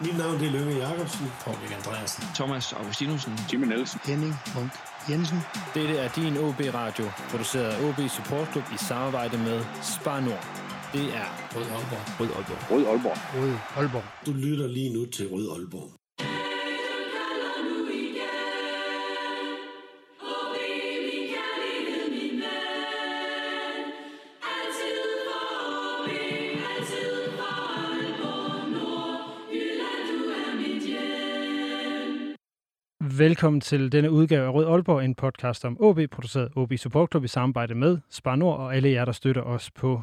Mit navn det er Lønge Jacobsen. Paul Andreasen. Thomas Augustinusen. Jimmy Nielsen. Henning Munk Jensen. Dette er din OB Radio, produceret af OB Support Club i samarbejde med Spar Nord. Det er Rød Aalborg. Rød Aalborg. Rød Aalborg. Rød Aalborg. Du lytter lige nu til Rød Aalborg. Velkommen til denne udgave af Rød Aalborg, en podcast om OB, produceret OB Support Club i samarbejde med Spar Nord og alle jer, der støtter os på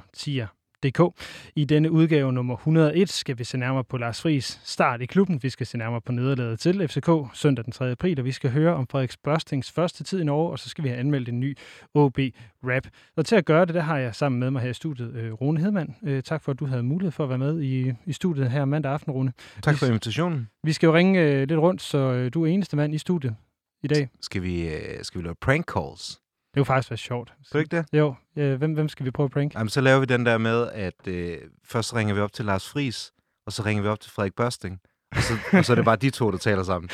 tier.dk. I denne udgave nummer 101 skal vi se nærmere på Lars Friis start i klubben. Vi skal se nærmere på nederlaget til FCK søndag den 3. april, og vi skal høre om Frederiks Børstings første tid i Norge, og så skal vi have anmeldt en ny OB-rap. Og til at gøre det, der har jeg sammen med mig her i studiet øh, Rune Hedman. Øh, tak for, at du havde mulighed for at være med i, i studiet her mandag aften, Rune. Tak for invitationen. Vi skal jo ringe øh, lidt rundt, så øh, du er eneste mand i studiet i dag. Skal vi, øh, skal vi lave prank calls? Det kunne faktisk være sjovt. Du ikke det? Jo, øh, hvem, hvem skal vi prøve at prank? Jamen, så laver vi den der med, at øh, først ringer vi op til Lars Friis, og så ringer vi op til Frederik Børsting. Og så, og så er det bare de to, der taler sammen.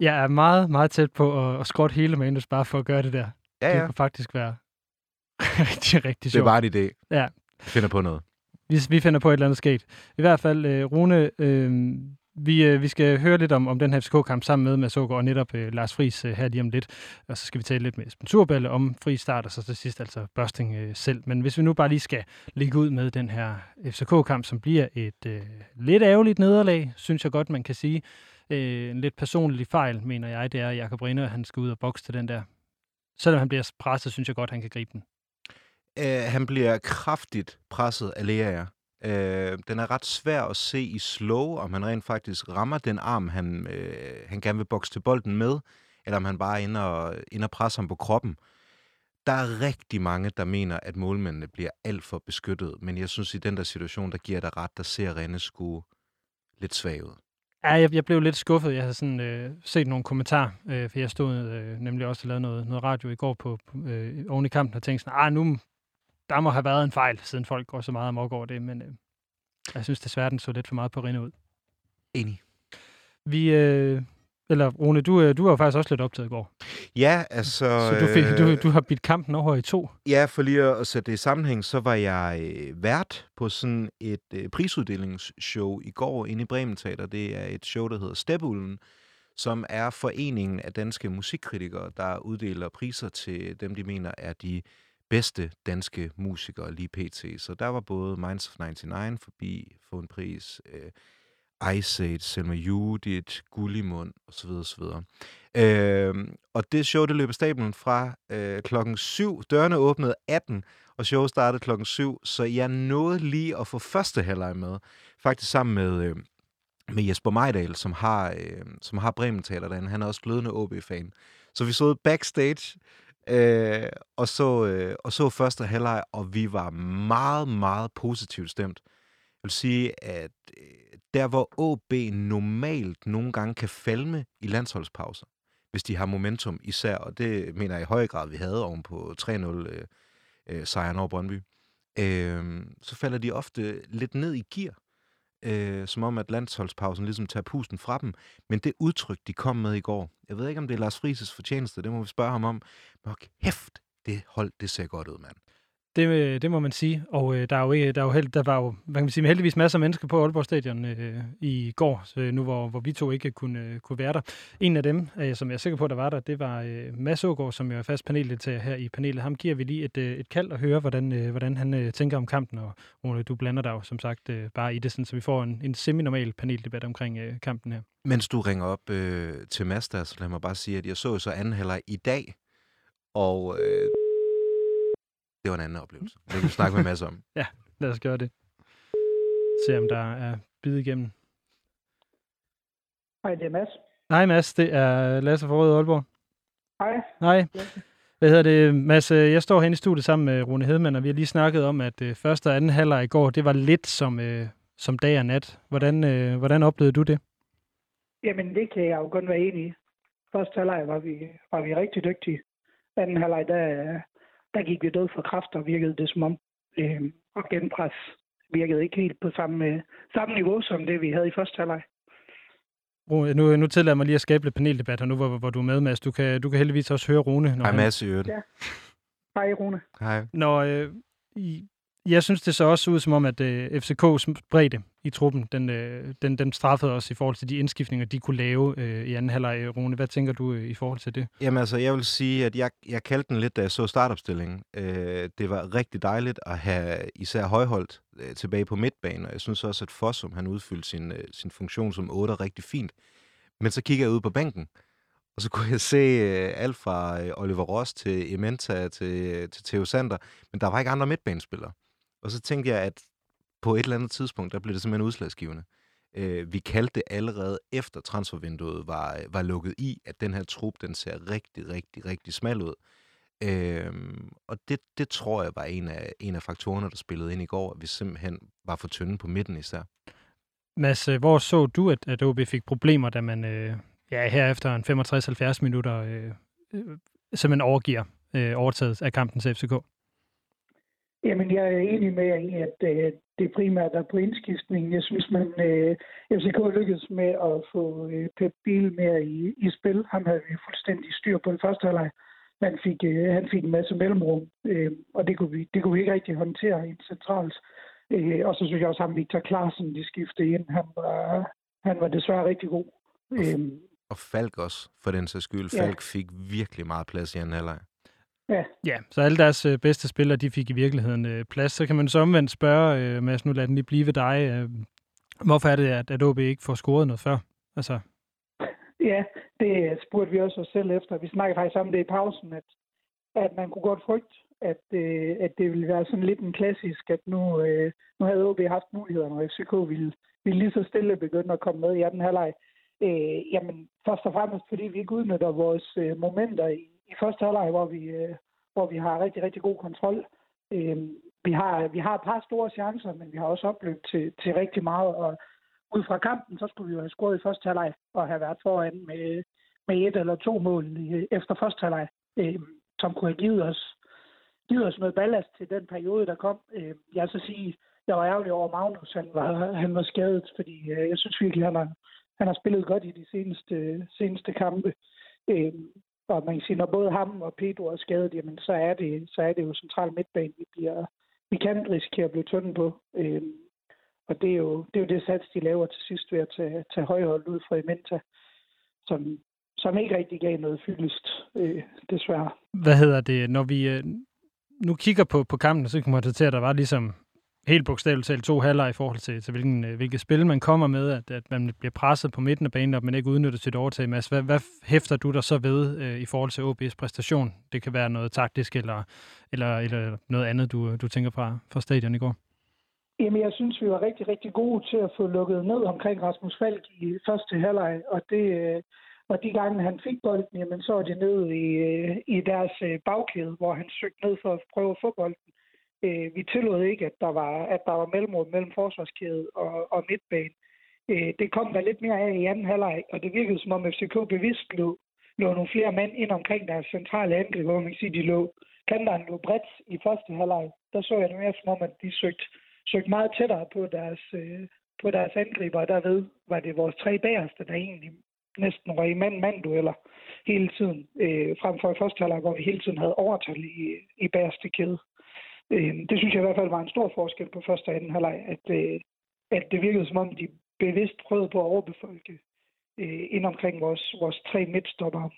Jeg er meget, meget tæt på at, at skrotte hele manus bare for at gøre det der. Ja, Det ja. kunne faktisk være rigtig, rigtig Det er sjovt. bare en idé. Ja. Jeg finder på noget. Vi, vi finder på et eller andet sket. I hvert fald, øh, Rune, øh, vi, øh, vi skal høre lidt om, om den her FCK-kamp sammen med Mads Ågaard og netop øh, Lars Friis øh, her lige om lidt. Og så skal vi tale lidt med Esben Turballe om fri start, og så til sidst altså Børsting øh, selv. Men hvis vi nu bare lige skal ligge ud med den her FCK-kamp, som bliver et øh, lidt ærgerligt nederlag, synes jeg godt, man kan sige. Øh, en lidt personlig fejl, mener jeg, det er, at Jakob Rinde, han skal ud og bokse til den der. Selvom han bliver presset, synes jeg godt, han kan gribe den. Øh, han bliver kraftigt presset af Lea. Øh, den er ret svær at se i slow, om han rent faktisk rammer den arm, han, øh, han gerne vil bokse til bolden med, eller om han bare er inde og, inde og presser ham på kroppen. Der er rigtig mange, der mener, at målmændene bliver alt for beskyttet, men jeg synes, i den der situation, der giver der ret, der ser Rene sgu lidt svag ud. Ja, jeg, jeg blev lidt skuffet. Jeg har sådan, øh, set nogle kommentarer, øh, for jeg stod øh, nemlig også og lavede noget, noget radio i går på, på øh, oven i kampen og tænkte sådan, ah, nu, der må have været en fejl, siden folk går så meget amok over det, men øh, jeg synes desværre, den så lidt for meget på rinde ud. Enig. Vi, øh, eller Rune, du, øh, du var faktisk også lidt optaget i går, Ja, altså... så du, fik, du, øh, du har bidt kampen over i to. Ja, for lige at sætte det i sammenhæng, så var jeg øh, vært på sådan et prisuddelingsshow i går inde i Bremen Teater. Det er et show, der hedder Stepulden, som er foreningen af danske musikkritikere, der uddeler priser til dem, de mener er de bedste danske musikere lige pt. Så der var både Minds of 99 forbi, få en pris, øh, Ice Age, Selma Judith, Gullimund osv. osv. Øh, og det show, det løb af stablen fra øh, klokken 7. Dørene åbnede 18, og showet startede klokken 7, så jeg nåede lige at få første halvleg med. Faktisk sammen med, øh, med Jesper Mejdal, som har, øh, som har Bremen Teater derinde. Han er også glødende OB-fan. Så vi stod backstage øh, og, så, øh, og så første halvleg, og vi var meget, meget positivt stemt. Jeg vil sige, at øh, der hvor OB normalt nogle gange kan falme i landsholdspauser, hvis de har momentum især, og det mener jeg i høj grad, vi havde oven på 3-0 øh, øh, sejren over Brøndby, øh, så falder de ofte lidt ned i gear, øh, som om at landsholdspausen ligesom tager pusten fra dem. Men det udtryk, de kom med i går, jeg ved ikke, om det er Lars Frises fortjeneste, det må vi spørge ham om, men hold kæft, det hold, det ser godt ud, mand. Det, øh, det må man sige, og øh, der, er jo ikke, der, er jo held, der var jo hvad kan man sige, heldigvis masser af mennesker på Aalborg Stadion øh, i går, så øh, nu hvor, hvor vi to ikke kunne, øh, kunne være der. En af dem, øh, som jeg er sikker på, der var der, det var øh, Mads Ågaard, som jo er fast paneldeltager her i panelet. Ham giver vi lige et, øh, et kald og høre, hvordan, øh, hvordan han øh, tænker om kampen, og Rune, du blander dig jo som sagt øh, bare i det, sådan, så vi får en, en semi-normal paneldebat omkring øh, kampen her. Mens du ringer op øh, til Mazda, så lad mig bare sige, at jeg så så anden halvleg i dag, og øh, det var en anden oplevelse. Det kan vi snakke med Mads om. Lad os gøre det. Se om der er bid igennem. Hej, det er Mads. Hej Mads, det er Lasse fra Røde Aalborg. Hej. Hej. Hvad hedder det, Mads? øh, Jeg står herinde i studiet sammen med Rune Hedman, og vi har lige snakket om, at øh, første og anden halvleg i går, det var lidt som, øh, som dag og nat. Hvordan, øh, hvordan oplevede du det? Jamen, det kan jeg jo kun være enig i. Første halvleg var vi, var vi rigtig dygtige. Anden halvleg, der, der gik vi død for kraft, og virkede det som om. Øh, og genpres virkede ikke helt på samme, øh, samme niveau, som det vi havde i første halvleg. Nu, nu tillader jeg mig lige at skabe lidt paneldebat her nu, hvor, hvor du er med, Mads. Du kan, du kan heldigvis også høre Rune. Når Hej han, Mads i øvrigt. Ja. Hej, Rune. Hej. når, øh, i, jeg synes, det så også ud som om, at øh, FCK's bredde i truppen, den, øh, den, den straffede os i forhold til de indskiftninger, de kunne lave øh, i anden halvleg. Øh, Rune, hvad tænker du øh, i forhold til det? Jamen altså, jeg vil sige, at jeg, jeg kaldte den lidt, da jeg så startopstillingen. Øh, det var rigtig dejligt at have især Højholdt øh, tilbage på midtbanen, og jeg synes også, at Fossum, han udfyldte sin, øh, sin funktion som 8 rigtig fint. Men så kigger jeg ud på bænken, og så kunne jeg se øh, alt fra øh, Oliver Ross til Ementa til, øh, til Theo Sander, men der var ikke andre midtbanespillere. Og så tænkte jeg, at på et eller andet tidspunkt, der blev det simpelthen udslagsgivende. Øh, vi kaldte det allerede efter transfervinduet var, øh, var lukket i, at den her trup, den ser rigtig, rigtig, rigtig smal ud. Øh, og det, det tror jeg var en af, en af faktorerne, der spillede ind i går, at vi simpelthen var for tynde på midten især. Mads, øh, hvor så du, at, at OB fik problemer, da man øh, ja, her efter en 65-70 minutter øh, øh, simpelthen overgiver øh, overtaget af kampen til FCK? Jamen, jeg er enig med jer i, at øh, det primært er på indskiftningen. Jeg synes, man øh, FCK lykkedes med at få øh, Pep Biel mere i, i spil. Han havde vi fuldstændig styr på den første halvleg. Han fik, øh, han fik en masse mellemrum, øh, og det kunne, vi, det kunne vi ikke rigtig håndtere i centralt. Øh, og så synes jeg også, at Victor Klaassen, de skiftede ind. Han var, han var desværre rigtig god. Øh, Og Falk også, for den sags skyld. Ja. Falk fik virkelig meget plads i anden halvleg. Ja, Ja, så alle deres øh, bedste spillere, de fik i virkeligheden øh, plads. Så kan man så omvendt spørge, øh, Mads, nu lad den lige blive ved dig. Øh, hvorfor er det, at, at OB ikke får scoret noget før? Altså, Ja, det spurgte vi også os selv efter. Vi snakkede faktisk om det i pausen, at, at man kunne godt frygte, at, øh, at det ville være sådan lidt en klassisk, at nu, øh, nu havde OB haft mulighederne, og FCK ville, ville lige så stille begynde at komme med i anden halvleg. Øh, jamen, først og fremmest, fordi vi ikke udnytter vores øh, momenter i, i første halvleg, hvor vi, øh, hvor vi har rigtig, rigtig god kontrol. Øh, vi, har, vi har et par store chancer, men vi har også opløb til, til rigtig meget, og ud fra kampen, så skulle vi jo have scoret i første halvleg og have været foran med, med et eller to mål efter første halvleg, øh, som kunne have givet os, givet os noget ballast til den periode, der kom. Øh, jeg så sige, jeg var ærgerlig over Magnus, han var, han var skadet, fordi øh, jeg synes virkelig, han har, han har spillet godt i de seneste, seneste kampe. Øh, og man kan sige, når både ham og Pedro er skadet, jamen, så, er det, så er det jo central midtbane, vi, bliver, vi kan risikere at blive tynde på. Øh, og det er, jo, det er jo det sats, de laver til sidst ved at tage, tage højhold ud fra Ementa, som, som ikke rigtig gav noget fyldest, øh, desværre. hvad hedder det, når vi øh, nu kigger på, på kampen, så kan man konstatere, at der var ligesom helt bogstaveligt talt to halvleg i forhold til, til hvilken, øh, hvilket spil man kommer med, at, at man bliver presset på midten af banen, og at man ikke udnytter sit overtag. Mads, hvad, hvad hæfter du der så ved øh, i forhold til OB's præstation? Det kan være noget taktisk eller, eller, eller noget andet, du, du tænker fra, fra stadion i går. Jamen, jeg synes, vi var rigtig, rigtig gode til at få lukket ned omkring Rasmus Falk i første halvleg, og det, øh, og de gange, han fik bolden, jamen, så var det ned i, øh, i deres øh, bagkæde, hvor han søgte ned for at prøve at få bolden. Øh, vi tillod ikke, at der var, at der var mellemrum mellem forsvarskæde og, og midtbane. Øh, det kom der lidt mere af i anden halvleg, og det virkede som om FCK bevidst lå, lå nogle flere mænd ind omkring deres centrale angreb, hvor man kan sige, de lå, kanteren lå bredt i første halvleg. Der så jeg det mere som om, at de søgte, søgte meget tættere på deres, øh, på deres angriber, og derved var det vores tre bagerste, der egentlig næsten var i mand-mand-dueller hele tiden, øh, frem for i første halvleg, hvor vi hele tiden havde overtal i, i bagerste kæde. Øh, det synes jeg i hvert fald var en stor forskel på første og anden halvleg, at, øh, at det virkede som om, de bevidst prøvede på at overbefolke øh, ind omkring vores, vores tre midtstoppere.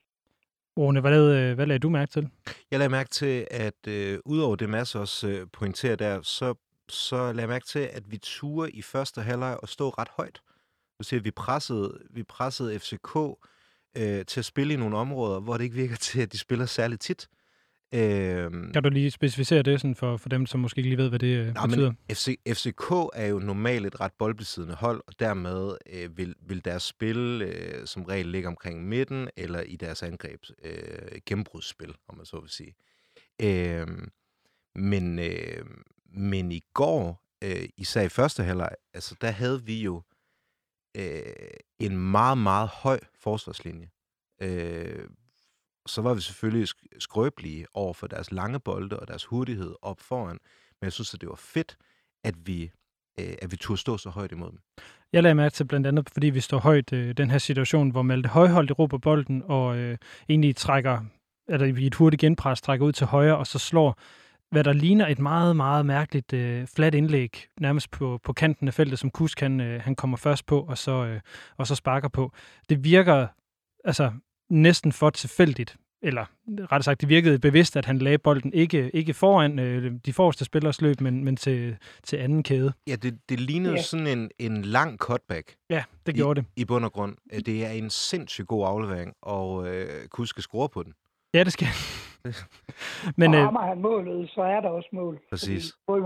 Rune, hvad lavede, hvad lagde du mærke til? Jeg lagde mærke til, at øh, udover det Mads også øh, pointerer der, så, så lagde jeg mærke til, at vi turde i første halvleg og stå ret højt. Du siger, at vi pressede, vi pressede FCK øh, til at spille i nogle områder, hvor det ikke virker til, at de spiller særligt tit. Øh, Kan du lige specificere det sådan for, for dem, som måske ikke lige ved, hvad det øh, Nå, betyder? men FC, FCK er jo normalt et ret boldbesiddende hold, og dermed øh, vil, vil deres spil øh, som regel ligge omkring midten, eller i deres angreb øh, gennembrudsspil, om man så vil sige. Øh, men, øh, men i går, øh, især i første halvleg, altså der havde vi jo øh, en meget, meget høj forsvarslinje. Øh, så var vi selvfølgelig skrøbelige over for deres lange bolde og deres hurtighed op foran. Men jeg synes, at det var fedt, at vi øh, at vi turde stå så højt imod dem. Jeg lagde mærke til blandt andet, fordi vi står højt øh, den her situation, hvor Malte Højholdt råber bolden og øh, egentlig trækker, eller i et hurtigt genpres trækker ud til højre, og så slår hvad der ligner et meget, meget mærkeligt øh, fladt indlæg, nærmest på, på kanten af feltet, som Kusk han, øh, han kommer først på, og så, øh, og så sparker på. Det virker altså næsten for tilfældigt, eller rettere sagt, det virkede bevidst, at han lagde bolden ikke, ikke foran øh, de forreste spillers løb, men, men til, til anden kæde. Ja, det, det lignede Ja. sådan en, en lang cutback Ja, det gjorde det. i bund og grund. Øh, Det er en sindssygt god aflevering, og øh, Kusk skal score på den. Ja, det skal Men, og øh, rammer han målet, så er der også mål. Præcis. Fordi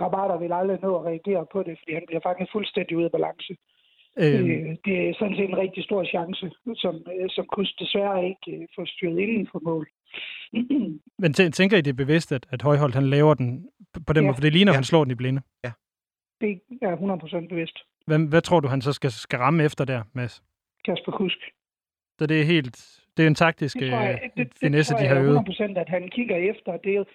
Grabater vil aldrig nå at reagere på det, fordi han bliver faktisk fuldstændig ude af balance. Øh, Øh, det er sådan set en rigtig stor chance, som, øh, som Kus desværre ikke øh, får styret inden for mål. men tæ- tænker I, det er bevidst, at, at Højholdt han laver den på den Ja. måde? For det ligner, at Ja. han slår den i blinde. det er 100% bevidst. Hvad, hvad tror du, han så skal, skal ramme efter der, Mads? Kasper Kusk. Så det er helt... Det er en taktisk Det jeg, øh, det, det finesse, de har øvet. 100% at han kigger efter det,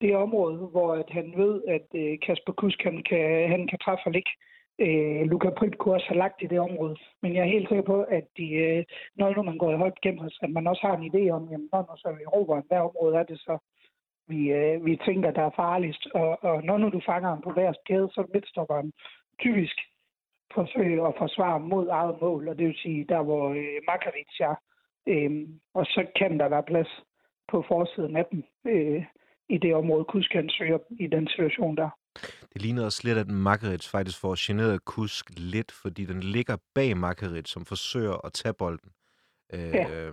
det område, hvor at han ved, at Kasper Kusk han kan, han kan træffe og ligge. Øh, Luka Prip kunne også have lagt i det område. Men jeg er helt sikker på, at de, øh, når nu man går i højt gennem, at man også har en idé om, jamen, når nu så vi råber, hvad område er det så, vi, øh, vi tænker, der er farligst. Og, og når nu du fanger ham på hver kæde, så midtstopper midtstopperen typisk forsøge at forsvare mod eget mål, og det vil sige, der hvor øh, Makaric er. Øhm, og så kan der være plads på forsiden af dem øh, i det område, Kusk kan i den situation der. Det ligner også lidt, at Makaric faktisk får generet Kusk lidt, fordi den ligger bag Makaric, som forsøger at tage bolden. Øh, Ja.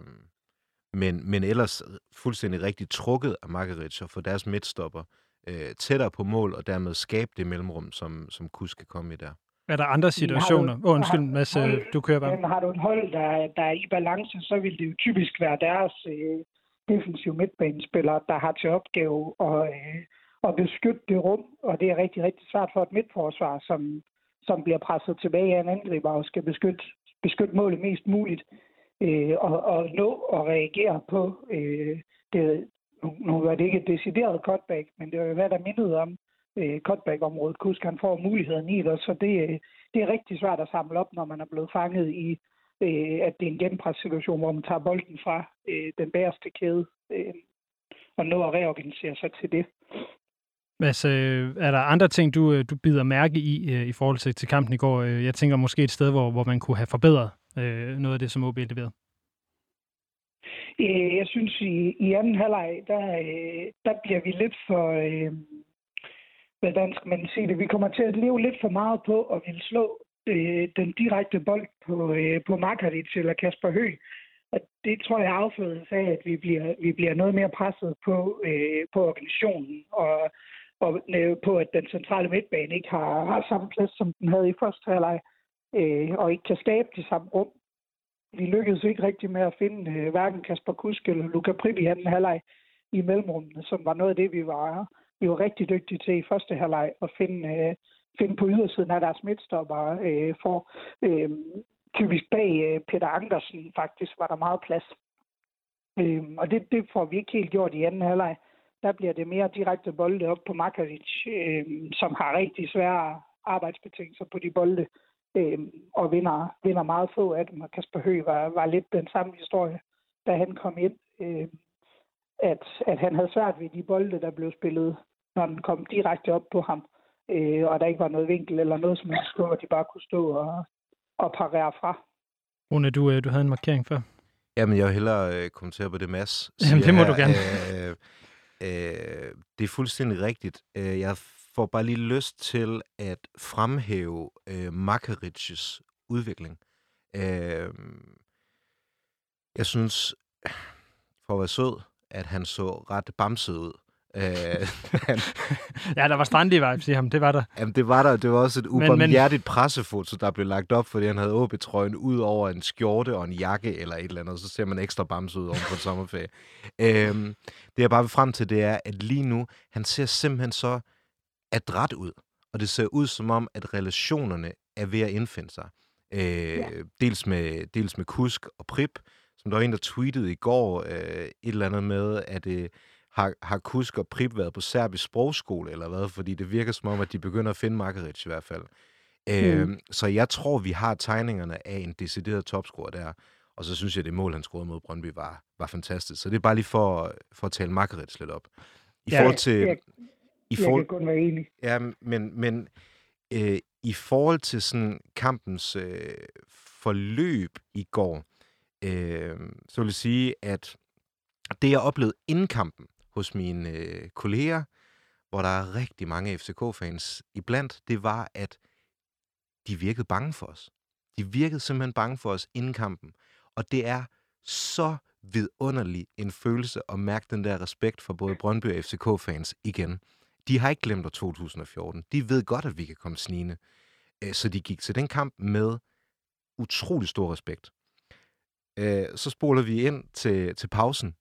men, men ellers fuldstændig rigtig trukket af Makaric og få deres midtstopper øh, tættere på mål, og dermed skabe det mellemrum, som, som Kusk kan komme i der. Er der andre situationer? Åh, oh, undskyld, har- Mads, øh, du kører bare. Men har du et hold, der, der er i balance, så vil det jo typisk være deres øh, defensive midtbanespillere, der har til opgave at, øh, at beskytte det rum, og det er rigtig, rigtig svært for et midtforsvar, som, som bliver presset tilbage af en angriber og skal beskytte, beskytte målet mest muligt, øh, og, og nå at reagere på øh, det. Nu, nu var det ikke et decideret cutback, men det var jo hvad der mindede om øh, cutback-området. Kusk han får muligheden i det, så det, øh, det er rigtig svært at samle op, når man er blevet fanget i, øh, at det er en genpres-situation, hvor man tager bolden fra øh, den bagerste kæde øh, og nå at reorganisere sig til det. Mads, øh, er der andre ting, du, øh, du bider mærke i øh, i forhold til, til kampen i går? Jeg tænker måske et sted, hvor, hvor man kunne have forbedret øh, noget af det, som OB leverede. Jeg synes, i, i anden halvleg, der, der bliver vi lidt for... Øh, hvordan skal man sige det? Vi kommer til at leve lidt for meget på at ville slå øh, den direkte bold på, øh, på Markaric eller Kasper Høgh. Og det tror jeg affødes af, at vi bliver, vi bliver noget mere presset på, øh, på organisationen og, og på, at den centrale midtbane ikke har, har samme plads, som den havde i første halvleg, øh, og ikke kan skabe de samme rum. Vi lykkedes ikke rigtig med at finde øh, hverken Kasper Kusk eller Luka Prip i anden halvleg i mellemrummene, som var noget af det, vi var, vi var rigtig dygtige til i første halvleg at finde, øh, finde på ydersiden af deres midtstopper øh, for øh, typisk bag øh, Peter Andersen faktisk var der meget plads. Øh, og det, det får vi ikke helt gjort i anden halvleg. Der bliver det mere direkte bolde op på Makaric, øh, som har rigtig svære arbejdsbetingelser på de bolde, øh, og vinder, vinder meget få af dem. Og Kasper Høgh var, var lidt den samme historie, da han kom ind, øh, at, at han havde svært ved de bolde, der blev spillet, når den kom direkte op på ham, øh, og der ikke var noget vinkel eller noget, som helst, hvor de bare kunne stå og, og parere fra. Rune, du, øh, du havde en markering før. Jamen, jeg vil hellere øh, kommentere på det, Mads Jamen, det må her. du gerne. Øh, øh, det er fuldstændig rigtigt. Øh, jeg får bare lige lyst til at fremhæve øh, Makarics udvikling. Øh, jeg synes, for at være sød, at han så ret bamset ud. Øh, han, Ja, der var strandige vibes i ham, det var der. Jamen, det var der. Det var også et Men- men- ubarmhjertigt pressefoto, der blev lagt op, fordi han havde OB-trøjen ud over en skjorte og en jakke eller et eller andet, så ser man ekstra bamse ud oven på sommerferie. Øhm, det jeg bare vil frem til, det er, at lige nu, han ser simpelthen så adræt ud. Og det ser ud som om, at relationerne er ved at indfinde sig. Øh, ja. dels, med, dels med Kusk og Prip, som der var en, der tweetede i går øh, et eller andet med, at øh, har, har Kusk og Prip været på serbisk sprogskole eller hvad? Fordi det virker som om, at de begynder at finde Margaret i hvert fald. Mm. Øh, så jeg tror, vi har tegningerne af en decideret topscorer der. Og så synes jeg, det mål, han scorede mod Brøndby, var, var fantastisk. Så det er bare lige for, for at tale Margaret lidt op. I Ja, forhold til... jeg- I Jeg forhold, kan kun være enig. Ja, men, men øh, i forhold til sådan kampens øh, forløb i går, øh, så vil jeg sige, at det jeg oplevede inden kampen hos mine øh, kolleger, hvor der er rigtig mange FCK-fans iblandt, det var, at de virkede bange for os. De virkede simpelthen bange for os inden kampen. Og det er så vidunderlig en følelse at mærke den der respekt for både Brøndby og FCK-fans igen. De har ikke glemt år 2014. De ved godt, at vi kan komme snigende. Øh, så de gik til den kamp med utrolig stor respekt. Øh, så spoler vi ind til, til pausen.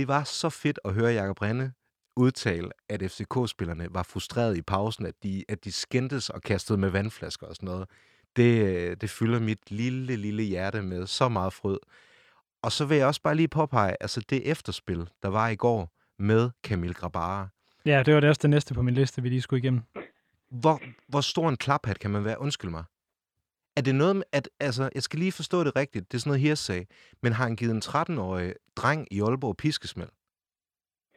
Det var så fedt at høre Jakob Renne udtale, at FCK-spillerne var frustrerede i pausen, at de, at de skændtes og kastede med vandflasker og sådan noget. Det, det fylder mit lille, lille hjerte med så meget frød. Og så vil jeg også bare lige påpege, altså det efterspil, der var i går med Kamil Grabara. Ja, det var det også det næste på min liste, vi lige skulle igennem. Hvor, hvor stor en klaphat kan man være? Undskyld mig. Er det noget med, at, altså, jeg skal lige forstå det rigtigt, det er sådan noget hearsay, men har han givet en 13-årig dreng i Aalborg piskesmæld?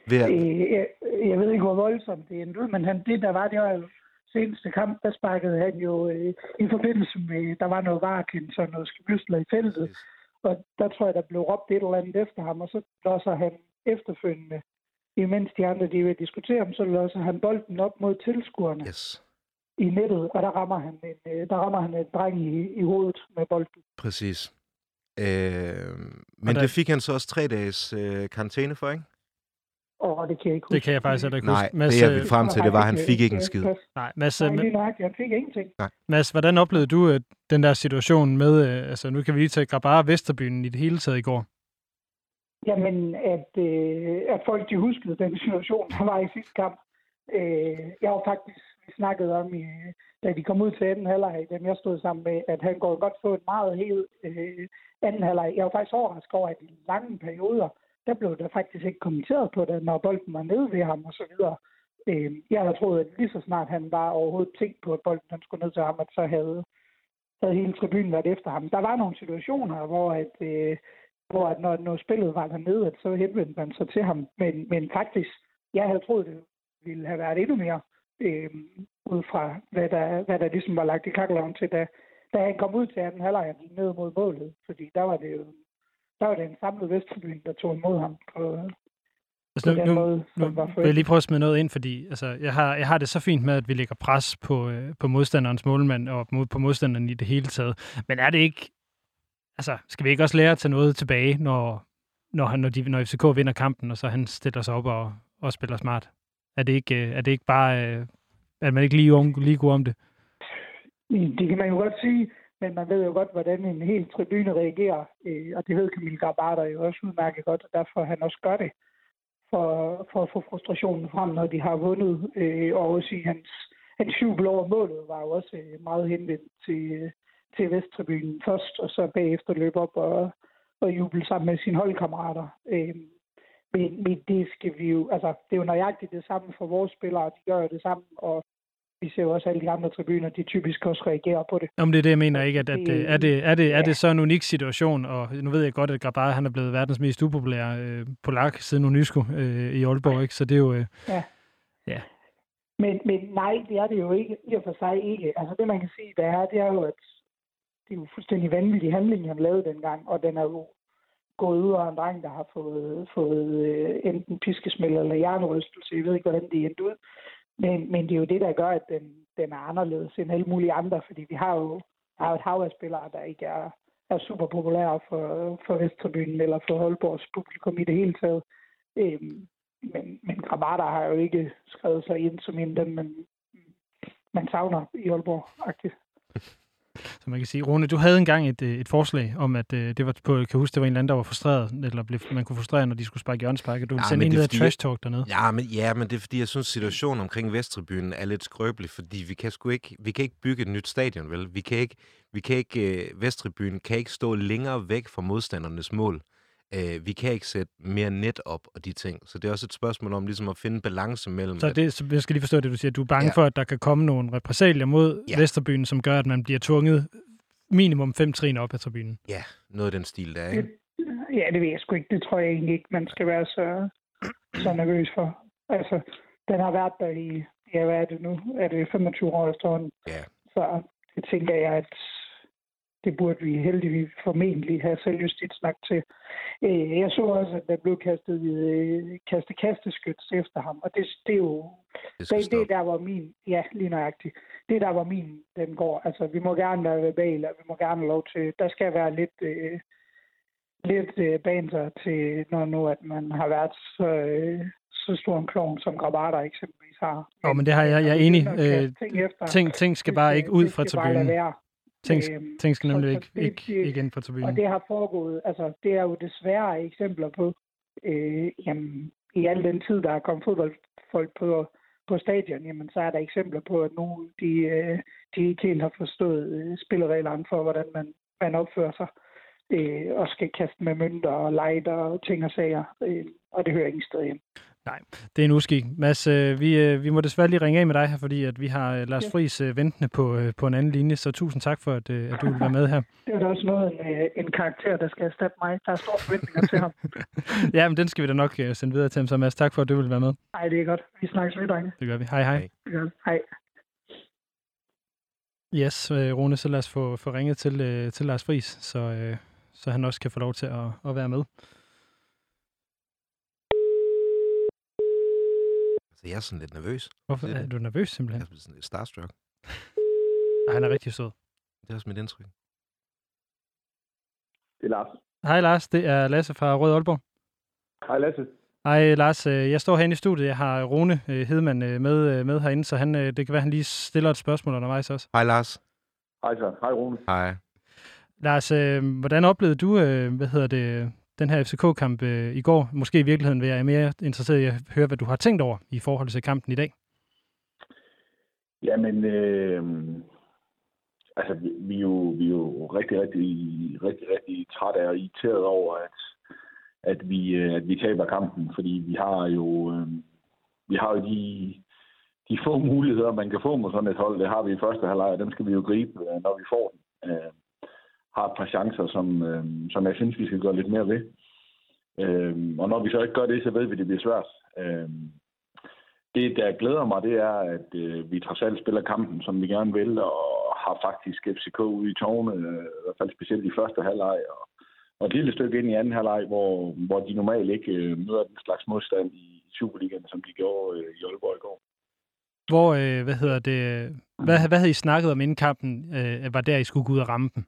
Ved at, Øh, jeg, jeg ved ikke, hvor voldsomt det endte men han, det der var, det var jo seneste kamp, der sparkede han jo øh, i forbindelse med, der var noget varekendelse og noget skibysler i feltet, og der tror jeg, der blev råbt et eller andet efter ham, og så låser han efterfølgende, imens de andre de vil diskutere ham, så låser han bolden op mod tilskuerne. Yes, i nettet, og der rammer han en, øh, der rammer han en dreng i, i hovedet med bolden. præcis. Øh, men der- det fik han så også tre dages øh, karantæne for, ikke? Og det kan jeg ikke huske. Det kan jeg faktisk heller ikke Nej, huske. Mads, det jeg øh, vil frem til, det var, at han fik ikke en skid. Nej, Mads, Nej, øh, lige nøjagtigt. Han fik ingenting. Mads, hvordan oplevede du øh, den der situation med, øh, altså nu kan vi lige tage Grabara Vesterbyen i det hele taget i går? Jamen, at, øh, at folk de huskede den situation, der var i sidste kamp. Øh, jeg var faktisk, snakkede om, i, da de kom ud til anden halvleg, dem jeg stod sammen med, at han går godt få en meget helt øh, anden halvleg. Jeg var faktisk overrasket over, at i lange perioder, der blev der faktisk ikke kommenteret på det, når bolden var nede ved ham og så videre. Øh, jeg havde troet, at lige så snart han var overhovedet tænkt på, at bolden den skulle ned til ham, at så havde, havde hele tribunen været efter ham. Der var nogle situationer, hvor at, øh, hvor at når, når spillet var dernede, at så henvendte man sig til ham. Men, men faktisk, jeg havde troet, det ville have været endnu mere, øh, ud fra hvad der, hvad der ligesom var lagt i kakkeloven til, da, da han kom ud til anden halvleg gik ned mod målet. Fordi der var det jo der var det en samlet Vesttribune, der tog imod ham på, Altså, den nu, måde, nu vil jeg lige prøve at smide noget ind, fordi altså, jeg, har, jeg har det så fint med, at vi lægger pres på, øh, på modstanderens målmand og mod, på modstanderen i det hele taget. Men er det ikke... Altså, skal vi ikke også lære at tage noget tilbage, når, når, han, når, de, når FCK vinder kampen, og så han stiller sig op og, og spiller smart? Er det ikke, øh, er det ikke bare... Øh, at man ikke lige, om, lige kunne om det? Det kan man jo godt sige, men man ved jo godt, hvordan en hel tribune reagerer, øh, og det ved Camille Garbarter jo også udmærket godt, og derfor han også gør det, for, for at få frustrationen frem, når de har vundet, og også i hans, hans jubel over målet var jo også meget henvendt til, til Vesttribunen først, og så bagefter løbe op og, og juble sammen med sine holdkammerater. Øhm, men, men det skal vi jo, altså det er jo nøjagtigt det samme for vores spillere, de gør jo det samme, og vi ser jo også alle de andre tribuner, de typisk også reagerer på det. Om det er det, jeg mener ikke, at, at øh, er, det, er, det, er Ja. det så en unik situation, og nu ved jeg godt, at Grabara han er blevet verdens mest upopulære øh, polak siden UNESCO øh, i Aalborg, ikke? så det er jo... Øh, Men, men nej, det er det jo ikke, i og for sig ikke. Altså det, man kan sige, der er, det er jo, at det er jo fuldstændig vanvittig handling, han lavede dengang, og den er jo gået ud af en dreng, der har fået, fået øh, enten piskesmæld eller hjernerystelse. Jeg ved ikke, hvordan det endte ud. Men, men det er jo det, der gør, at den, den er anderledes end alle mulige andre, fordi vi har jo, har jo et hav af spillere, der ikke er, er super populære for, for Vesttribunen eller for Holborgs publikum i det hele taget. Øhm, men, men Gravata har jo ikke skrevet sig ind som en af dem, man, man savner i Aalborg-agtigt. Så man kan sige, Rune, du havde engang et, øh, et forslag om, at øh, det var på, jeg kan huske, det var en eller anden, der var frustreret, eller blev, man kunne frustrere, når de skulle sparke hjørnespark, og du Nej, sende en ned fordi, trash talk dernede. Ja, men, ja, men det er fordi, jeg synes, situationen omkring Vesttribunen er lidt skrøbelig, fordi vi kan sgu ikke, vi kan ikke bygge et nyt stadion, vel? Vi kan ikke, vi kan ikke, uh, Vesttribunen kan ikke stå længere væk fra modstandernes mål. Øh, vi kan ikke sætte mere net op og de ting. Så det er også et spørgsmål om ligesom at finde balance mellem... Så, det, så jeg skal lige forstå det, du siger. Du er bange Ja. for, at der kan komme nogle repressalier mod Ja. Vesterbyen, som gør, at man bliver tvunget minimum fem trin op ad tribunen. Ja, noget af den stil der, ikke? Ja, det ved jeg sgu ikke. Det tror jeg egentlig ikke, man skal være så, så nervøs for. Altså, den har været der i, ja, hvad er det nu? Er det 25 år efterhånden? Ja. Så det tænker jeg, at det burde vi heldigvis formentlig have selvjustits nok til. Øh, Jeg så også, at der blev kastet, øh, kastet kasteskyts efter ham, og det, det er jo Det det, det er der, hvor min, ja, lige nøjagtigt. Det er der, hvor min, den går. Altså, vi må gerne være verbale, og vi må gerne have lov til, der skal være lidt, øh, lidt øh, banter til, når nu, at man har været så, øh, så stor en klovn, som Grabata eksempelvis har. Åh, men det har jeg- jeg er at enig. Øh, ting efter, Ting, ting skal bare ikke ud fra tribunen. Ting, Øhm, ting skal nemlig ikke, ikke, ikke ind Og tribunen. det har foregået, altså det er jo desværre eksempler på, øh, jamen, i al den tid, der er kommet fodboldfolk på, på stadion, jamen, så er der eksempler på, at nogle de, øh, de ikke helt har forstået øh, spillereglerne for, hvordan man, man opfører sig, øh, og skal kaste med mønter og lighter og ting og sager, øh, og det hører ingen sted hjem. Det er en uskik. Mads, øh, vi, øh, vi må desværre lige ringe af med dig her, fordi at vi har øh, Lars Ja. Friis øh, ventende på, øh, på en anden linje, så tusind tak for, at, øh, at du vil være med her. Det er da også noget, en, øh, en karakter, der skal erstatte mig. Der er store forventninger til ham. ja, men den skal vi da nok øh, sende videre til ham, så Mads, tak for, at du vil være med. Nej, det er godt. Vi snakkes ved, drenge. Det gør vi. Hej hej. Hej. Det er godt. Hej. Yes, øh, Rune, så lad os få, få ringet til, øh, til Lars Friis, så, øh, så han også kan få lov til at, at være med. Altså, jeg er sådan lidt nervøs. Hvorfor Det er er du nervøs Jeg simpelthen? er sådan lidt starstruck. Ej, han er rigtig sød. Det er også mit indtryk. Det er Lars. Hej Lars, det er Lasse fra Rød Aalborg. Hej Lasse. Hej Lars, øh, jeg står herinde i studiet. Jeg har Rune øh, Hedman øh, med, med herinde, så han, det kan være, at han lige stiller et spørgsmål undervejs også. Hej, Lars. Hej så. Hej Rune. Hej. Lars, hvordan oplevede du, hvad hedder det, den her FCK-kamp øh, i går? Måske i virkeligheden vil jeg mere interesseret i at høre, hvad du har tænkt over i forhold til kampen i dag. Jamen, øh, altså, vi, vi, er jo, vi er jo rigtig, rigtig, rigtig, rigtig trætte af og irriteret over, at, at, vi, øh, at vi taber kampen, fordi vi har jo, øh, vi har jo de, de få muligheder, man kan få med sådan et hold. Det har vi i første halvleg, og dem skal vi jo gribe, øh, når vi får den. Øh, har et par chancer, som, øh, som jeg synes, vi skal gøre lidt mere ved. Øh, og når vi så ikke gør det, så ved vi, at det bliver svært. Øh, det, der glæder mig, det er, at øh, vi trods alt spiller kampen, som vi gerne vil, og har faktisk FCK ude i tårne, øh, i hvert fald specielt i første halvleg, og, og et lille stykke ind i anden halvleg, hvor, hvor de normalt ikke øh, møder den slags modstand i Superligaen, som de gjorde øh, i Aalborg i går. Hvor, øh, hvad hedder det, hvad, hvad havde I snakket om inden kampen, øh, var der, I skulle gå ud og ramme dem?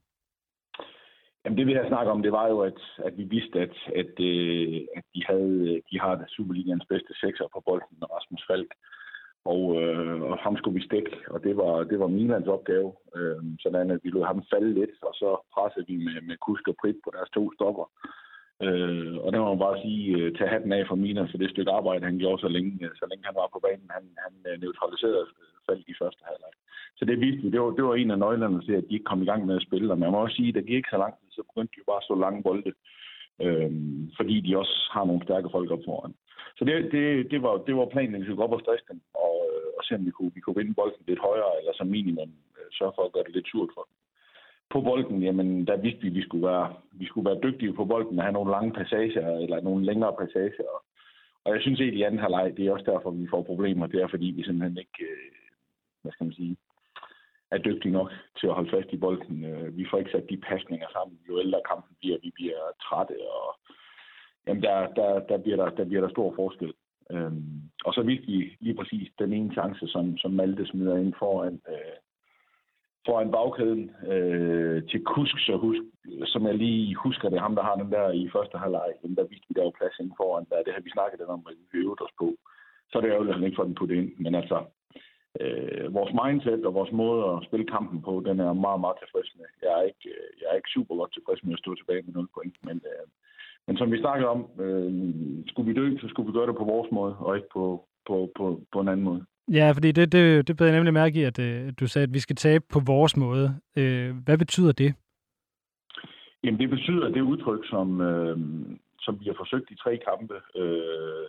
Jamen det vi havde snakket om, det var jo, at, at vi vidste, at, at, øh, at de, havde, de har Superligaens bedste sekser på bolden, Rasmus Falk. Og, øh, og ham skulle vi stikke, og det var, det var Milans opgave. Øh, sådan at vi lod ham falde lidt, og så pressede vi med, med Kusk og Prit på deres to stopper. Øh, og der må man bare sige, øh, tage hatten af for Mina for det stykke arbejde, han gjorde så længe, øh, så længe han var på banen. Han, han øh, neutraliserede øh, fald i første halvleg. Så det viste vi. Det var, det var en af nøglerne til, at de ikke kom i gang med at spille. Og man må også sige, at der gik ikke så lang tid, så begyndte de jo bare at slå lange bolde. Øh, fordi de også har nogle stærke folk op foran. Så det, det, det, var, det var planen, at vi skulle gå op og stresse dem, og, og se om vi kunne, vi kunne vinde bolden lidt højere, eller som minimum sørge for at gøre det lidt surt for dem. På bolden, jamen, der vidste vi, at vi skulle være, vi skulle være dygtige på bolden, og have nogle lange passager, eller nogle længere passager. Og jeg synes egentlig, i anden halvleg, det er også derfor, vi får problemer. Det er, fordi vi simpelthen ikke, øh, hvad skal man sige, er dygtige nok til at holde fast i bolden. Øh, vi får ikke sat de pasninger sammen. Jo ældre kampen bliver, vi bliver trætte, og jamen der, der, der, bliver der, der bliver der stor forskel. Øhm, og så vidste vi lige præcis den ene chance, som, som Malte smider ind foran, øh, foran bagkæden øh, til Kusk, så husk, som jeg lige husker, det er ham, der har den der i første halvleg. den der viste vi, der var plads inden foran. Der, det har vi snakket lidt om, at vi øvede os på. Så er det jo at han ikke får den puttet ind. Men altså, øh, vores mindset og vores måde at spille kampen på, den er meget, meget tilfreds med. Jeg er ikke, øh, jeg er ikke super godt tilfreds med at stå tilbage med 0 point, men, øh, men som vi snakkede om, øh, skulle vi dø, så skulle vi gøre det på vores måde, og ikke på, på, på, på en anden måde. Ja, fordi det, det, det beder jeg nemlig mærke i, at øh, du sagde, at vi skal tabe på vores måde. Øh, hvad betyder det? Jamen det betyder, det udtryk, som, øh, som vi har forsøgt i tre kampe. Øh,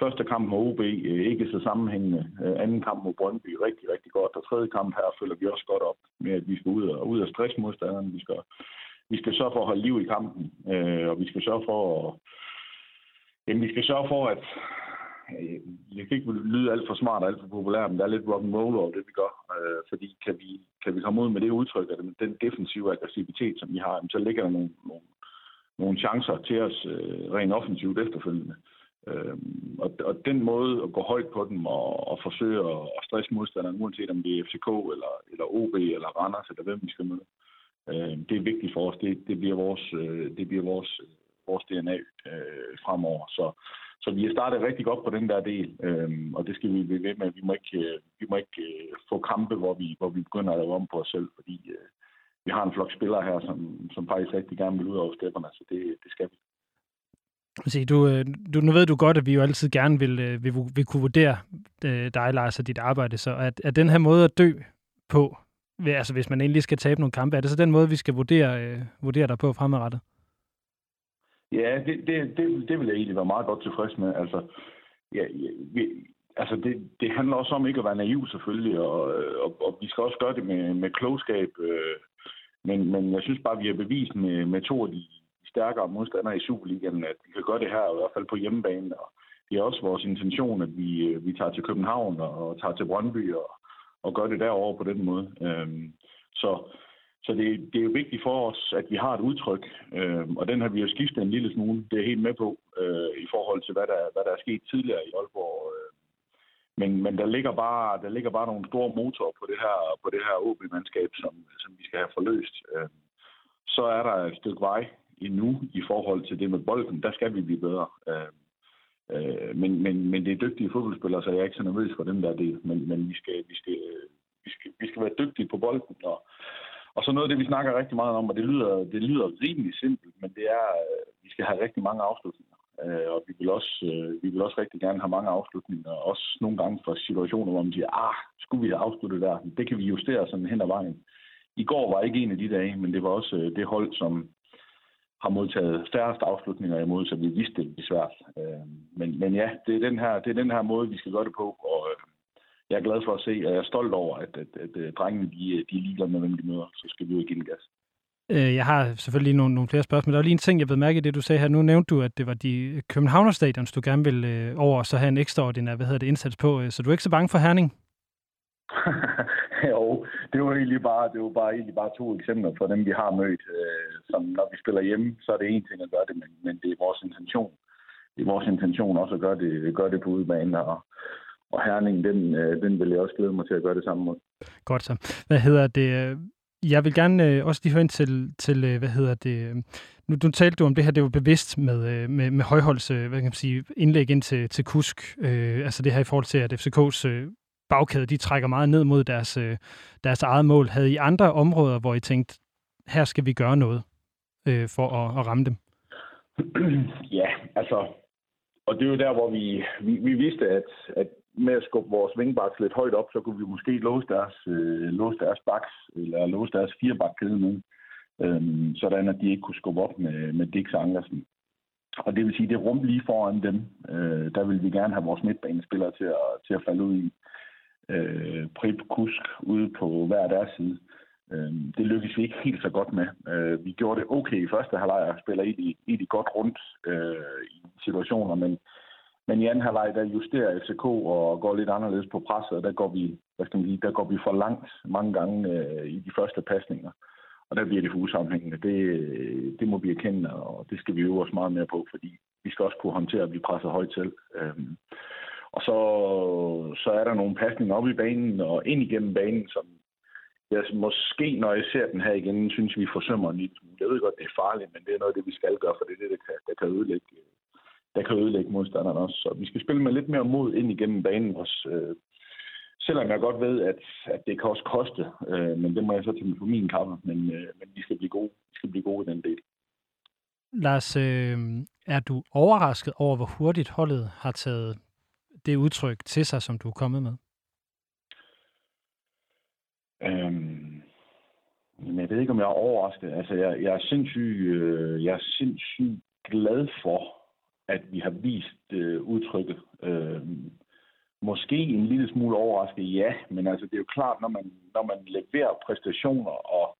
første kamp mod OB øh, ikke så sammenhængende. Øh, anden kamp mod Brøndby rigtig, rigtig godt. Og tredje kamp her følger vi også godt op med, at vi skal ud og, ud af stressmodstanderen. Vi skal, vi skal sørge for at holde liv i kampen, øh, og vi skal sørge for at, jamen, vi skal sørge for, at det kan ikke lyde alt for smart og alt for populært, men der er lidt rock and roll over det, vi gør. Øh, fordi kan vi, kan vi komme ud med det udtryk, at den defensive aggressivitet, som vi har, så ligger der nogle, nogle, nogle chancer til os øh, rent offensivt efterfølgende. Øh, og, og den måde at gå højt på dem og, og forsøge at, at stresse modstanderen, uanset om det er FCK eller, eller OB eller Randers eller hvem vi skal møde, øh, det er vigtigt for os. Det, det bliver vores, øh, det bliver vores, vores DNA øh, fremover. Så, så vi er startet rigtig godt på den der del, øh, og det skal vi blive ved med. Vi må ikke, øh, vi må ikke øh, få kampe, hvor vi, hvor vi begynder at lave om på os selv, fordi øh, vi har en flok spillere her, som, som faktisk rigtig gerne vil ud over stepperne, så det, det skal vi. Se, du, øh, du, nu ved du godt, at vi jo altid gerne vil, øh, vil, vil kunne vurdere dig, Lars, og dit arbejde. Så at, at den her måde at dø på, altså hvis man endelig skal tabe nogle kampe, er det så den måde, vi skal vurdere, vurdere dig på fremadrettet? Ja, det, det, det, det vil jeg egentlig være meget godt tilfreds med. Altså, ja, vi, altså det, det handler også om ikke at være naiv selvfølgelig, og, og, og vi skal også gøre det med, med klogskab. Øh, men, men jeg synes bare, vi har bevist med, med to af de stærkere modstandere i Superligaen, at vi kan gøre det her, i hvert fald på hjemmebane. Og det er også vores intention, at vi, øh, vi tager til København og tager til Brøndby og, og gør det derovre på den måde. Øh, så så det, det er jo vigtigt for os, at vi har et udtryk, øh, og den har vi jo skiftet en lille smule, det er helt med på, øh, i forhold til, hvad der, hvad der er sket tidligere i Aalborg. Øh. Men, men der, ligger bare, der ligger bare nogle store motorer på det her, på det her OB-mandskab, som, som vi skal have forløst. Øh. Så er der et stykke vej endnu i forhold til det med bolden. Der skal vi blive bedre. Øh, øh, men, men, men det er dygtige fodboldspillere, så jeg er ikke så nervøs for den der del. Men, men vi, skal, vi, skal, øh, vi, skal, vi skal være dygtige på bolden, og, og så noget af det, vi snakker rigtig meget om, og det lyder, det lyder rimelig simpelt, men det er, at øh, vi skal have rigtig mange afslutninger. Øh, og vi vil, også, øh, vi vil også rigtig gerne have mange afslutninger, også nogle gange for situationer, hvor man siger, ah, skulle vi have afsluttet der? Det kan vi justere sådan hen ad vejen. I går var ikke en af de dage, men det var også øh, det hold, som har modtaget færrest afslutninger imod, så vi vidste, det er svært. Øh, men, men ja, det er, den her, det er den her måde, vi skal gøre det på, og øh, jeg er glad for at se, og jeg er stolt over, at, at, at, at drengene de, de er ligeglade med, hvem de møder. Så skal vi jo give gas. Øh, jeg har selvfølgelig nogle, nogle flere spørgsmål. Der var lige en ting, jeg ved mærke i det, du sagde her. Nu nævnte du, at det var de Københavner Stadions, du gerne vil øh, over, og så have en ekstraordinær hvad hedder det, indsats på. Øh, så du er ikke så bange for Herning? jo, det var egentlig bare, det var bare, egentlig bare to eksempler på dem, vi har mødt. Øh, som når vi spiller hjemme, så er det en ting at gøre det, men, men det er vores intention. Det er vores intention også at gøre det, gøre det på udbanen. Og, og Herning, den, øh, den vil jeg også glæde mig til at gøre det samme mod. Godt så. Hvad hedder det? Jeg vil gerne øh, også lige høre ind til, til, øh, hvad hedder det, nu, nu talte du om det her, det var bevidst med, med, med højholds, hvad kan man sige, indlæg ind til, til Kusk, øh, altså det her i forhold til, at FCK's øh, bagkæde, de trækker meget ned mod deres, øh, deres eget mål. Havde I andre områder, hvor I tænkte, her skal vi gøre noget øh, for at, at ramme dem? Ja, altså, og det er jo der, hvor vi, vi, vi vidste, at, at med at skubbe vores vingbaks lidt højt op, så kunne vi måske låse deres, øh, låse deres baks, eller låse deres firebakkæde nu, øh, sådan at de ikke kunne skubbe op med, med Dix Andersen. Og det vil sige, det rum lige foran dem, øh, der vil vi gerne have vores midtbanespillere til at, til at falde ud i. Øh, Prip Kusk ude på hver deres side. Øh, det lykkedes vi ikke helt så godt med. Øh, vi gjorde det okay i første halvleg og spiller i de godt rundt øh, i situationer, men men i anden halvleg, der justerer FCK og går lidt anderledes på presset, og der går vi, hvad skal man sige, der går vi for langt mange gange øh, i de første pasninger. Og der bliver det for usammenhængende. Det, øh, det må vi erkende, og det skal vi øve os meget mere på, fordi vi skal også kunne håndtere at blive presset højt til. Øhm, og så, så er der nogle pasninger op i banen og ind igennem banen, som jeg måske, når jeg ser den her igen, synes vi forsømmer en lille smule. Jeg ved godt, det er farligt, men det er noget af det, vi skal gøre, for det er det, der kan, der kan ødelægge øh, der kan ødelægge modstanderen også. Så vi skal spille med lidt mere mod ind igennem banen også. Øh, selvom jeg godt ved, at, at det kan også koste, øh, men det må jeg så tage på min kappe. Men, øh, men vi skal blive gode. Vi skal blive gode i den del. Lars, øh, er du overrasket over, hvor hurtigt holdet har taget det udtryk til sig, som du er kommet med? Øhm, jeg ved ikke, om jeg er overrasket. Altså, jeg, jeg er sindssygt, øh, jeg er sindssygt glad for, at vi har vist øh, udtrykket. Øh, måske en lille smule overrasket, ja, men altså det er jo klart, når man, når man leverer præstationer, og,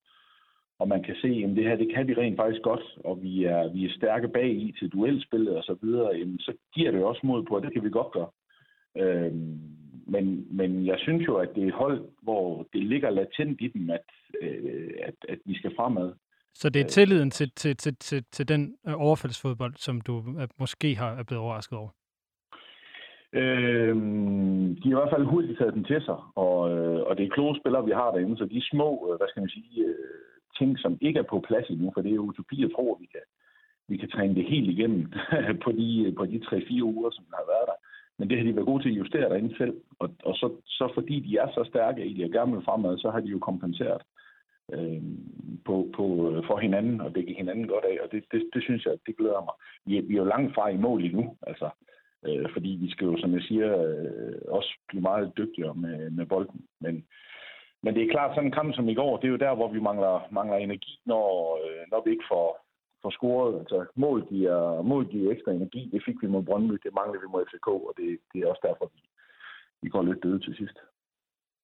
og man kan se, at det her, det kan vi rent faktisk godt, og vi er, vi er stærke bag i til duelspillet og så videre, jamen, så giver det også mod på, at det kan vi godt gøre. Øh, men, men jeg synes jo, at det er et hold, hvor det ligger latent i dem, at, øh, at, at vi skal fremad. Så det er tilliden til, til, til, til, til den øh, overfaldsfodbold, som du øh, måske har er blevet overrasket over? Øh, de har i hvert fald hurtigt taget den til sig, og, øh, og det er kloge spillere, vi har derinde, så de små, hvad skal man sige, ting, som ikke er på plads endnu, for det er utopi at tro, at vi kan, vi kan træne det helt igennem på de, på de 3-4 uger, som har været der. Men det har de været gode til at justere derinde selv. Og, og så, så fordi de er så stærke i det og gerne vil fremad, så har de jo kompenseret øh, på, på, øh, for hinanden og dække hinanden godt af. Og det, det, det synes jeg, det glæder mig. Vi er, vi er jo langt fra i mål endnu. Altså, øh, fordi vi skal jo, som jeg siger, øh, også blive meget dygtigere med, med bolden. Men, men det er klart, sådan en kamp som i går, det er jo der, hvor vi mangler, mangler energi, når, øh, når vi ikke får, får scoret. Altså, mål giver, mål giver ekstra energi. Det fik vi mod Brøndby, det mangler vi mod FCK, og det, det er også derfor, vi, vi går lidt døde til sidst.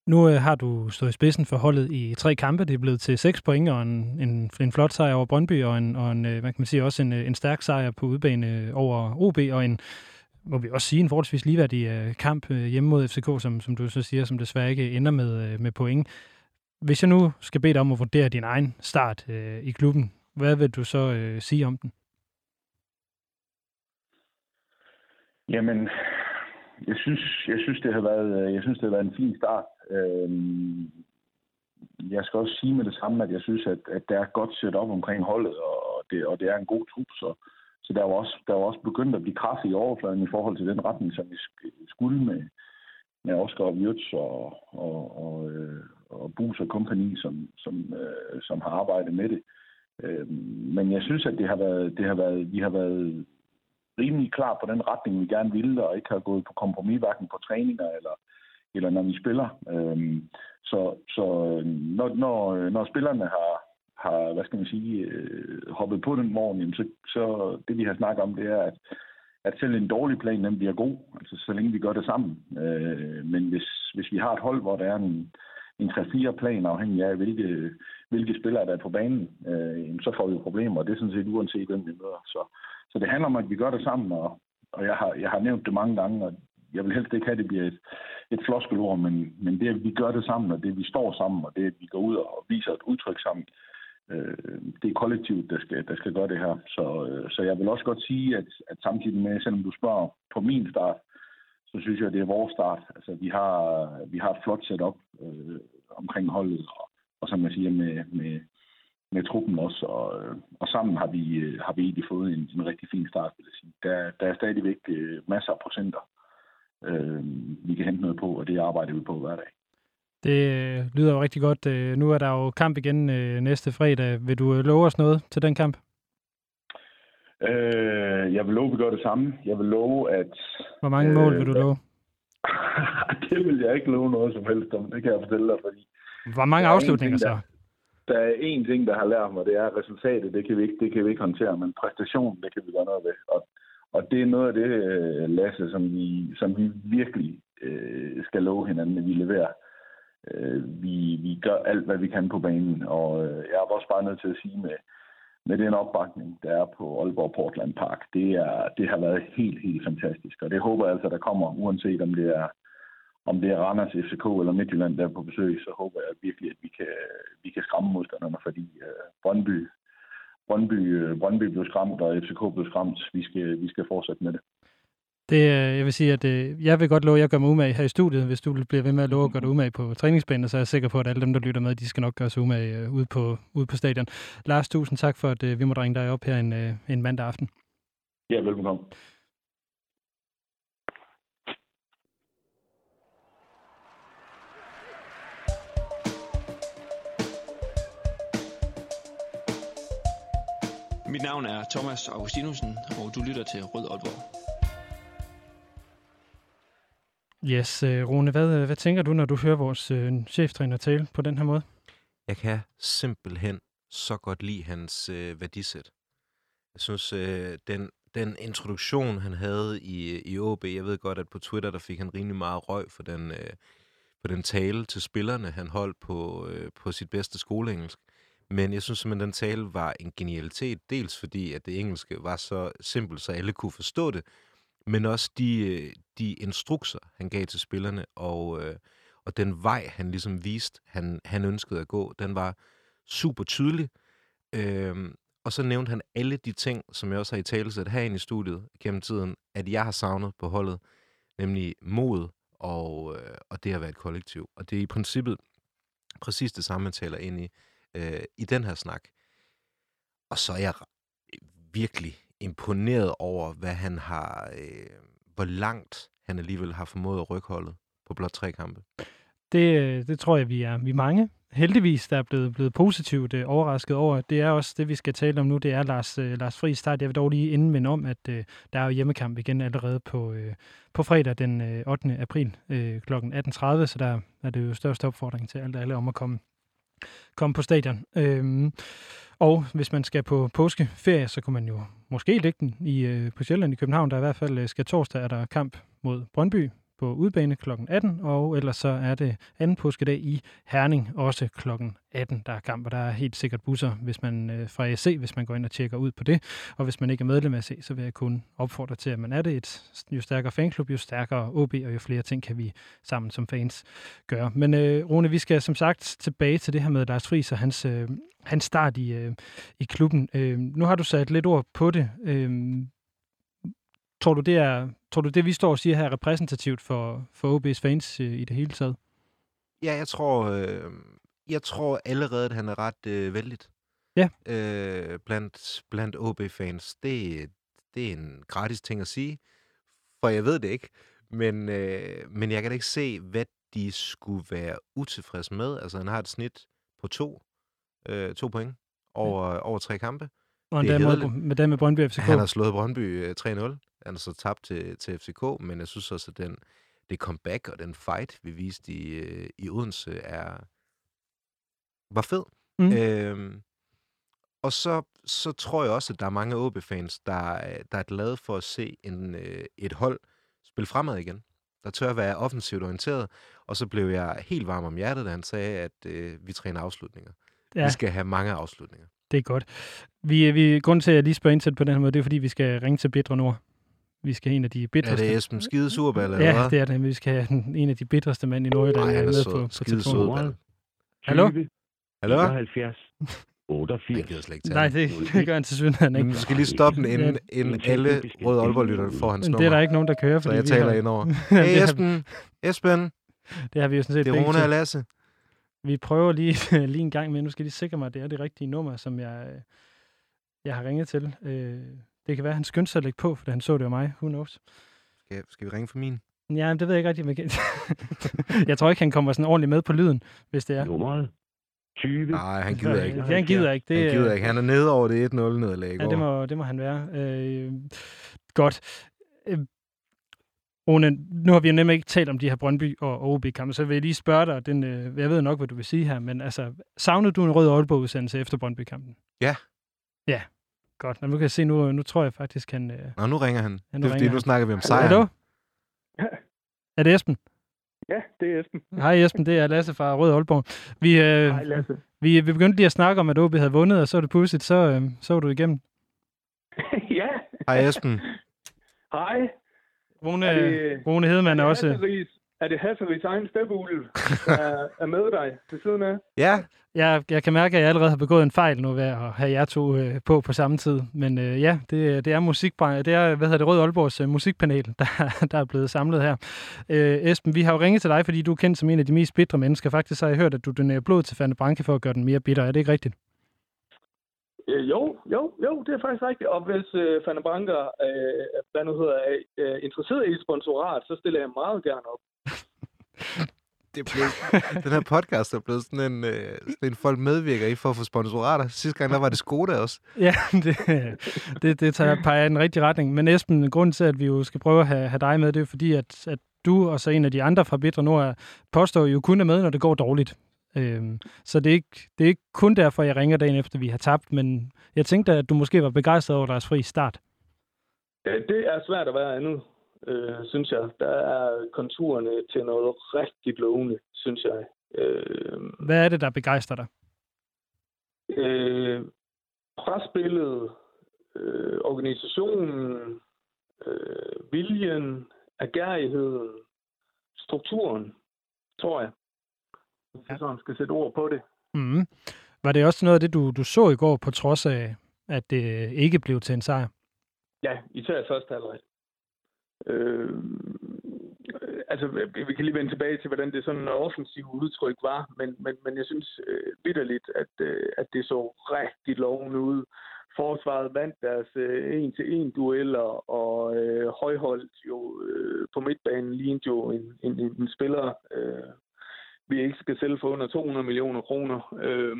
Nu øh, har du stået i spidsen for holdet i tre kampe. Det er blevet til seks point og en, en, en flot sejr over Brøndby, og, en, og en, øh, hvad kan man sige, også en, øh, en stærk sejr på udbane øh, over OB, og en, må vi også sige, en forholdsvis ligeværdig øh, kamp øh, hjemme mod FCK, som, som du så siger, som desværre ikke ender med, øh, med point. Hvis jeg nu skal bede dig om at vurdere din egen start øh, i klubben, hvad vil du så øh, sige om den? Jamen, jeg synes, jeg synes, det har været, øh, jeg synes, det har været en fin start. Øhm, jeg skal også sige med det samme, at jeg synes, at, at der er godt set op omkring holdet, og det, og det er en god trup, så, så der var også, der var også begyndt at blive kraft i overfladen i forhold til den retning, som vi skulle med, med Oscar Wirtz og, og, og, øh, og Bus og kompagni, som, som, øh, som har arbejdet med det. Øh, men jeg synes, at det har været, det har været, vi har været rimelig klar på den retning, vi gerne ville, og ikke har gået på kompromis, hverken på træninger eller, eller når vi spiller. Øh, så så øh, når, når, øh, når spillerne har, har, hvad skal man sige, øh, hoppet på den morgen, jamen så, så det vi har snakket om, det er, at, at selv en dårlig plan, den bliver god, altså så længe vi gør det sammen. Øh, men hvis, hvis vi har et hold, hvor der er en, en 3-4 plan, afhængig af, hvilke, hvilke spillere der er på banen, øh, så får vi problemer, og det er sådan set uanset, hvem vi møder. Så, så det handler om, at vi gør det sammen, og, og jeg, har, jeg har nævnt det mange gange, og jeg vil helst ikke have, at det bliver et, et floskelord, men, men det, at vi gør det sammen, og det, at vi står sammen, og det, at vi går ud og viser et udtryk sammen, øh, det er kollektivt, der skal, der skal gøre det her. Så, øh, så jeg vil også godt sige, at, at samtidig med, selvom du spørger på min start, så synes jeg, at det er vores start. Altså, vi har, vi har et flot setup øh, omkring holdet, og, og som jeg siger, med, med, med truppen også, og, og sammen har vi, øh, har vi egentlig fået en, en rigtig fin start, vil jeg sige. Der, der er stadigvæk øh, masser af procenter, øh, vi kan hente noget på, og det arbejder vi på hver dag. Det lyder jo rigtig godt. Nu er der jo kamp igen næste fredag. Vil du love os noget til den kamp? Øh, jeg vil love, at vi gør det samme. Jeg vil love, at... Hvor mange mål øh, vil du love? det vil jeg ikke love noget som helst om. Det kan jeg fortælle dig, fordi... Hvor mange afslutninger så? Der, der er én ting, der har lært mig, det er resultatet. Det kan vi ikke, det kan vi ikke håndtere, men præstationen, det kan vi gøre noget ved. Og, og det er noget af det, øh, Lasse, som vi, som vi virkelig øh, skal love hinanden, at vi leverer. Øh, vi, vi gør alt, hvad vi kan på banen, og øh, jeg er også bare nødt til at sige med, med den opbakning, der er på Aalborg Portland Park, det, er, det har været helt, helt fantastisk. Og det håber jeg altså, der kommer, uanset om det er om det er Randers, FCK eller Midtjylland, der er på besøg, så håber jeg virkelig, at vi kan, vi kan skræmme modstanderne, fordi øh, Brøndby, Brøndby, uh, Brøndby blev skræmt, og FCK blev skræmt. Vi skal, vi skal fortsætte med det. Det, øh, jeg vil sige, at øh, jeg vil godt love, at jeg gør mig umage her i studiet. Hvis du bliver ved med at love at gøre dig umage på træningsbanen, så er jeg sikker på, at alle dem, der lytter med, de skal nok gøre sig umage øh, ude, på, ude på stadion. Lars, tusind tak for, at vi må ringe dig op her en, en mandag aften. Ja, velkommen. Mit navn er Thomas Augustinusen, og du lytter til Rød Aalborg. Yes, øh, Rune, hvad, hvad tænker du, når du hører vores øh, cheftræner tale på den her måde? Jeg kan simpelthen så godt lide hans øh, værdisæt. Jeg synes, øh, den, den introduktion, han havde i, i OB, jeg ved godt, at på Twitter, der fik han rimelig meget røg for den, øh, for den tale til spillerne, han holdt på, øh, på sit bedste skoleengelsk. Men jeg synes simpelthen, den tale var en genialitet, dels fordi, at det engelske var så simpelt, så alle kunne forstå det, men også de, øh, de instrukser, han gav til spillerne, og, øh, og den vej, han ligesom viste, han, han ønskede at gå, den var super tydelig. Øhm, og så nævnte han alle de ting, som jeg også har i talesæt herinde i studiet gennem tiden, at jeg har savnet på holdet, nemlig mod og, øh, og det at være et kollektiv. Og det er i princippet præcis det samme, man taler ind i øh, i den her snak. Og så er jeg virkelig imponeret over, hvad han har, øh, hvor langt han alligevel har formået at rykke holdet på blot tre kampe. Det, øh, det tror jeg, vi er, vi er mange. Heldigvis, der er blevet, blevet positivt øh, overrasket over. Det er også det, vi skal tale om nu. Det er Lars, øh, Lars Friis start. Jeg vil dog lige indvende om, at øh, der er jo hjemmekamp igen allerede på, øh, på fredag den øh, 8. april øh, kl. 18.30, så der er det jo største opfordring til alle, alle om at komme, komme på stadion. Øhm, og hvis man skal på påskeferie, så kunne man jo måske lægge den i, øh, på Sjælland i København. Der er i hvert fald øh, skal torsdag er der kamp mod Brøndby på udbane kl. 18, og ellers så er det anden påskedag i Herning, også kl. 18, der er kamp, og der er helt sikkert busser hvis man, øh, fra AC, hvis man går ind og tjekker ud på det. Og hvis man ikke er medlem af AC, så vil jeg kun opfordre til, at man er det. Et, jo stærkere fanklub, jo stærkere OB, og jo flere ting kan vi sammen som fans gøre. Men øh, Rune, vi skal som sagt tilbage til det her med Lars Friis og hans, øh, hans start i, øh, i klubben. Øh, nu har du sat lidt ord på det. Øh, Tror du, det er, tror du, det vi står og siger her er repræsentativt for, for OB's fans øh, i det hele taget? Ja, jeg tror, øh, jeg tror allerede, at han er ret øh, vældigt. Ja. Øh, blandt, blandt OB-fans. Det, det er en gratis ting at sige, for jeg ved det ikke. Men, øh, men jeg kan da ikke se, hvad de skulle være utilfredse med. Altså, han har et snit på to, øh, to point over, ja. over tre kampe. Og er med, med med Brøndby FCK. Han har slået Brøndby øh, 3-0. Han har så tabt til, til FCK, men jeg synes også, at den, det comeback og den fight, vi viste i, øh, i Odense, er, var fed. Mm. Øhm, og så, så tror jeg også, at der er mange OB-fans, der, er- der er glade for at se en, øh, et hold spille fremad igen. Der tør at være offensivt orienteret. Og så blev jeg helt varm om hjertet, da han sagde, at øh, vi træner afslutninger. Ja. Vi skal have mange afslutninger. Det er godt. Vi, vi, grunden til, at jeg lige spørger ind til det på den her måde, det er, fordi vi skal ringe til Bitre Nord. Vi skal have en af de Er bitreste... det Esben Skide Surball, eller Ja, hvad? det er det. Vi skal have den- en af de bitreste mænd i Nordjylland Ej, han er med på, på Skide telefonen. sød. Hallo? 20, Hallo? 79, Jeg 88. gider slet ikke tage Nej, den. det, det gør han til synligheden Men ikke. du skal lige stoppe den, inden, inden alle røde Aalborg-lytterne får hans Men nummer. det er der ikke nogen, der kører, så fordi jeg vi taler har, ind over. det Hey Esben, Esben, det har vi jo sådan set det er begge Rune to. og Lasse. Vi prøver lige, lige en gang med. Nu skal jeg lige sikre mig, at det er det rigtige nummer, som jeg, øh, jeg har ringet til. Øh, Det kan være, at han skyndte sig at lægge på, for han så det jo mig. Who knows? Skal, skal vi ringe for min? Ja, det ved jeg ikke rigtig, om jeg tror ikke, han kommer sådan ordentligt med på lyden, hvis det er. Nummeret 20. Nej, han gider ikke. Ja, han gider ikke. Det, Han gider ikke. Han er nede over det 1-0 nederlag Ja, det må, det må han være. Øh, godt. Øh, Rune, nu har vi jo nemlig ikke talt om de her Brøndby og OB-kampe, så vil jeg lige spørge dig, den, øh, jeg ved nok, hvad du vil sige her, men altså, savnede du en rød Aalborg-udsendelse efter Brøndby-kampen? Ja. Ja, godt. Nå, nu kan jeg se, nu, nu tror jeg faktisk, han... Øh, Nå, nu ringer han. Ja, nu det er fordi, nu snakker vi om sejren. Hallo? Er det Esben? Ja, det er Esben. Hej Esben, det er Lasse fra Rød Aalborg. Vi, øh, Hej Lasse. vi, vi begyndte lige at snakke om, at OB havde vundet, og så er det pludselig, så, øh, så var du igennem. ja, Hej Esben. hej. Rune, Er det- Rune Hedemann er også... Hasseris, er det Hasseris egen steppeulv, der er, med dig ved siden af? Ja, Jeg, jeg kan mærke, at jeg allerede har begået en fejl nu ved at have jer to øh, på på samme tid. Men øh, ja, det, det er musikbranchen. Det er, hvad hedder det, Rød Aalborgs øh, musikpanel, der, der er blevet samlet her. Øh, Esben, vi har jo ringet til dig, fordi du er kendt som en af de mest bitre mennesker. Faktisk har jeg hørt, at du donerer blod til Fante Branke for at gøre den mere bitter. Er det ikke rigtigt? Øh, jo, jo, jo, det er faktisk rigtigt. Og hvis øh, Fanny Branker øh, hvad nu hedder, er øh, interesseret i et sponsorat, så stiller jeg meget gerne op. det er blevet, den her podcast er blevet sådan en, øh, sådan en folk medvirker i for at få sponsorater. Sidste gang, der var det Skoda også. Ja, det, det, det tager peger i den rigtige retning. Men Esben, grunden til, at vi jo skal prøve at have, have dig med, det er fordi, at, at du og så en af de andre fra Bitre Nord påstår jo kun er med, når det går dårligt. Øhm, så det er, ikke, det er ikke kun derfor, jeg ringer dagen efter, vi har tabt, men jeg tænkte, at du måske var begejstret over deres fri start. Ja, det er svært at være andet, øh, synes jeg. Der er konturerne til noget rigtig lovende, synes jeg. Øh, Hvad er det, der begejstrer dig? øh, presbilledet, øh, organisationen, øh, viljen, agerigheden, strukturen, tror jeg. Hvis jeg sådan skal sætte ord på det. Mm. Var det også noget af det, du, du så i går, på trods af, at det ikke blev til en sejr? Ja, især i første halvleg. Øh, altså, vi kan lige vende tilbage til, hvordan det sådan offensive udtryk var, men, men, men jeg synes øh, bitterligt, at, øh, at det så rigtig lovende ud. Forsvaret vandt deres øh, en-til-en-dueller, og øh, højholdt jo øh, på midtbanen lignede jo en, en, en, en spiller, øh, vi ikke skal sælge for under 200 millioner kroner. Øh,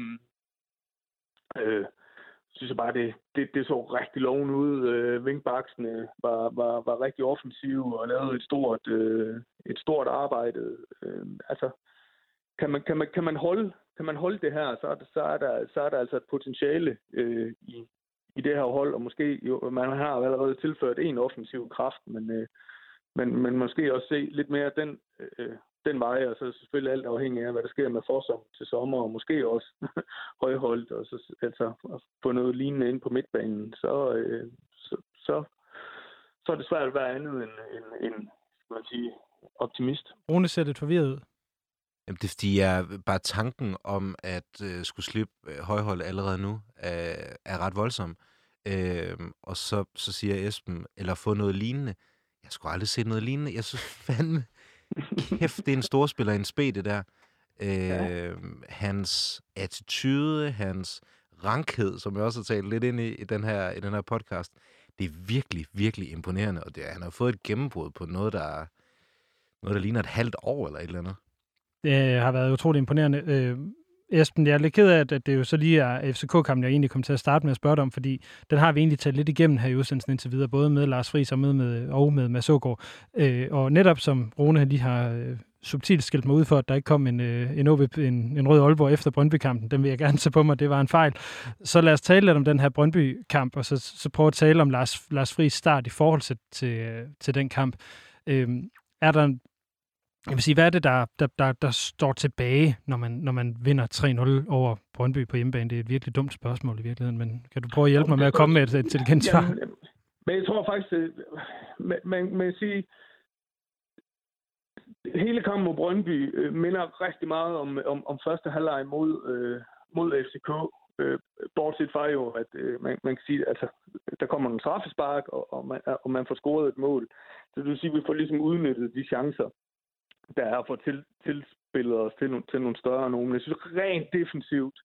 øh, synes jeg bare, det, det, det så rigtig loven ud. Øh, Vinkbaksene var, var, var rigtig offensive og lavede et stort, øh, et stort arbejde. Øh, altså, kan man, kan, man, kan, man holde, kan man holde det her, så er, der, så er, der, så er der altså et potentiale øh, i, i det her hold, og måske jo, man har allerede tilført en offensiv kraft, men, øh, men, men måske også se lidt mere den, øh, den vej, og så selvfølgelig alt afhængig af, hvad der sker med forsom til sommer, og måske også højholdt, og så altså, at få noget lignende ind på midtbanen, så, øh, så, så, så er det svært at være andet end, end, end skal man sige, optimist. Rune ser lidt forvirret ud. Jamen, det er fordi, jeg, bare tanken om at øh, skulle slippe øh, højhold allerede nu, er, er ret voldsom. Øh, og så, så siger Esben, eller få noget lignende. Jeg skulle aldrig se noget lignende. Jeg synes fandme, kæft, det er en storspiller i en spæ, det der. Øh, ja. Hans attitude, hans rankhed, som jeg også har talt lidt ind i, i, den, her, i den her podcast, det er virkelig, virkelig imponerende. Og det, han har fået et gennembrud på noget, der, noget, der ligner et halvt år eller et eller andet. Det har været utroligt imponerende. Øh, Esben, jeg er lidt ked af, at det jo så lige er FCK-kampen, jeg egentlig kom til at starte med at spørge dig om, fordi den har vi egentlig talt lidt igennem her i udsendelsen indtil videre, både med Lars Friis og med, med, og med Mads Ågaard. Øh, og netop som Rune lige har øh, subtilt skilt mig ud for, at der ikke kom en, øh, en, OB, en, en rød Aalborg efter Brøndby-kampen, den vil jeg gerne tage på mig, det var en fejl. Så lad os tale lidt om den her Brøndby-kamp, og så, så prøve at tale om Lars, Lars Friis start i forhold til, til, øh, til den kamp. Øh, er der jeg vil sige, hvad er det, der, der, der, der står tilbage, når man, når man vinder 3-0 over Brøndby på hjemmebane? Det er et virkelig dumt spørgsmål i virkeligheden, men kan du prøve at hjælpe mig med at komme med et intelligent svar? Jamen, men jeg tror faktisk, at man, man, man sige, hele kampen mod Brøndby øh, minder rigtig meget om, om, om første halvleg mod, øh, mod FCK. Øh, bortset fra jo, at øh, man, man kan sige, at altså, der kommer en straffespark, og, og, man, og man får scoret et mål. Så det vil sige, at vi får ligesom udnyttet de chancer, der er for til, tilspillet os til, til nogle større nogen. Jeg synes rent defensivt,